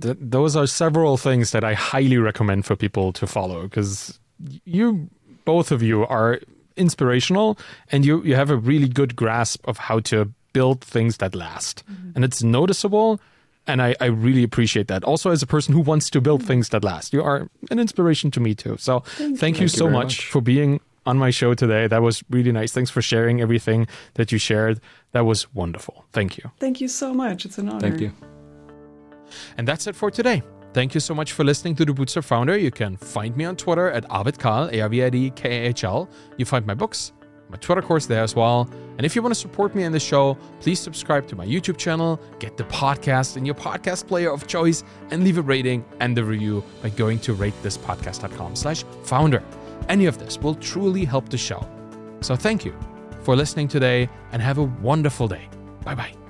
th- those are several things that I highly recommend for people to follow because you, both of you, are inspirational and you, you have a really good grasp of how to build things that last. Mm-hmm. And it's noticeable. And I, I really appreciate that. Also, as a person who wants to build things that last, you are an inspiration to me too. So, thank, thank you. you, so much, much for being on my show today. That was really nice. Thanks for sharing everything that you shared. That was wonderful. Thank you. Thank you so much. It's an honor. Thank you. And that's it for today. Thank you so much for listening to the Bootstrapped Founder. You can find me on Twitter at ArvidKahl, A-R-V-I-D-K-A-H-L. You find my books, my Twitter course there as well. And if you want to support me in the show, please subscribe to my YouTube channel, get the podcast in your podcast player of choice, and leave a rating and a review by going to ratethispodcast.com slash founder. Any of this will truly help the show. So thank you for listening today and have a wonderful day. Bye bye.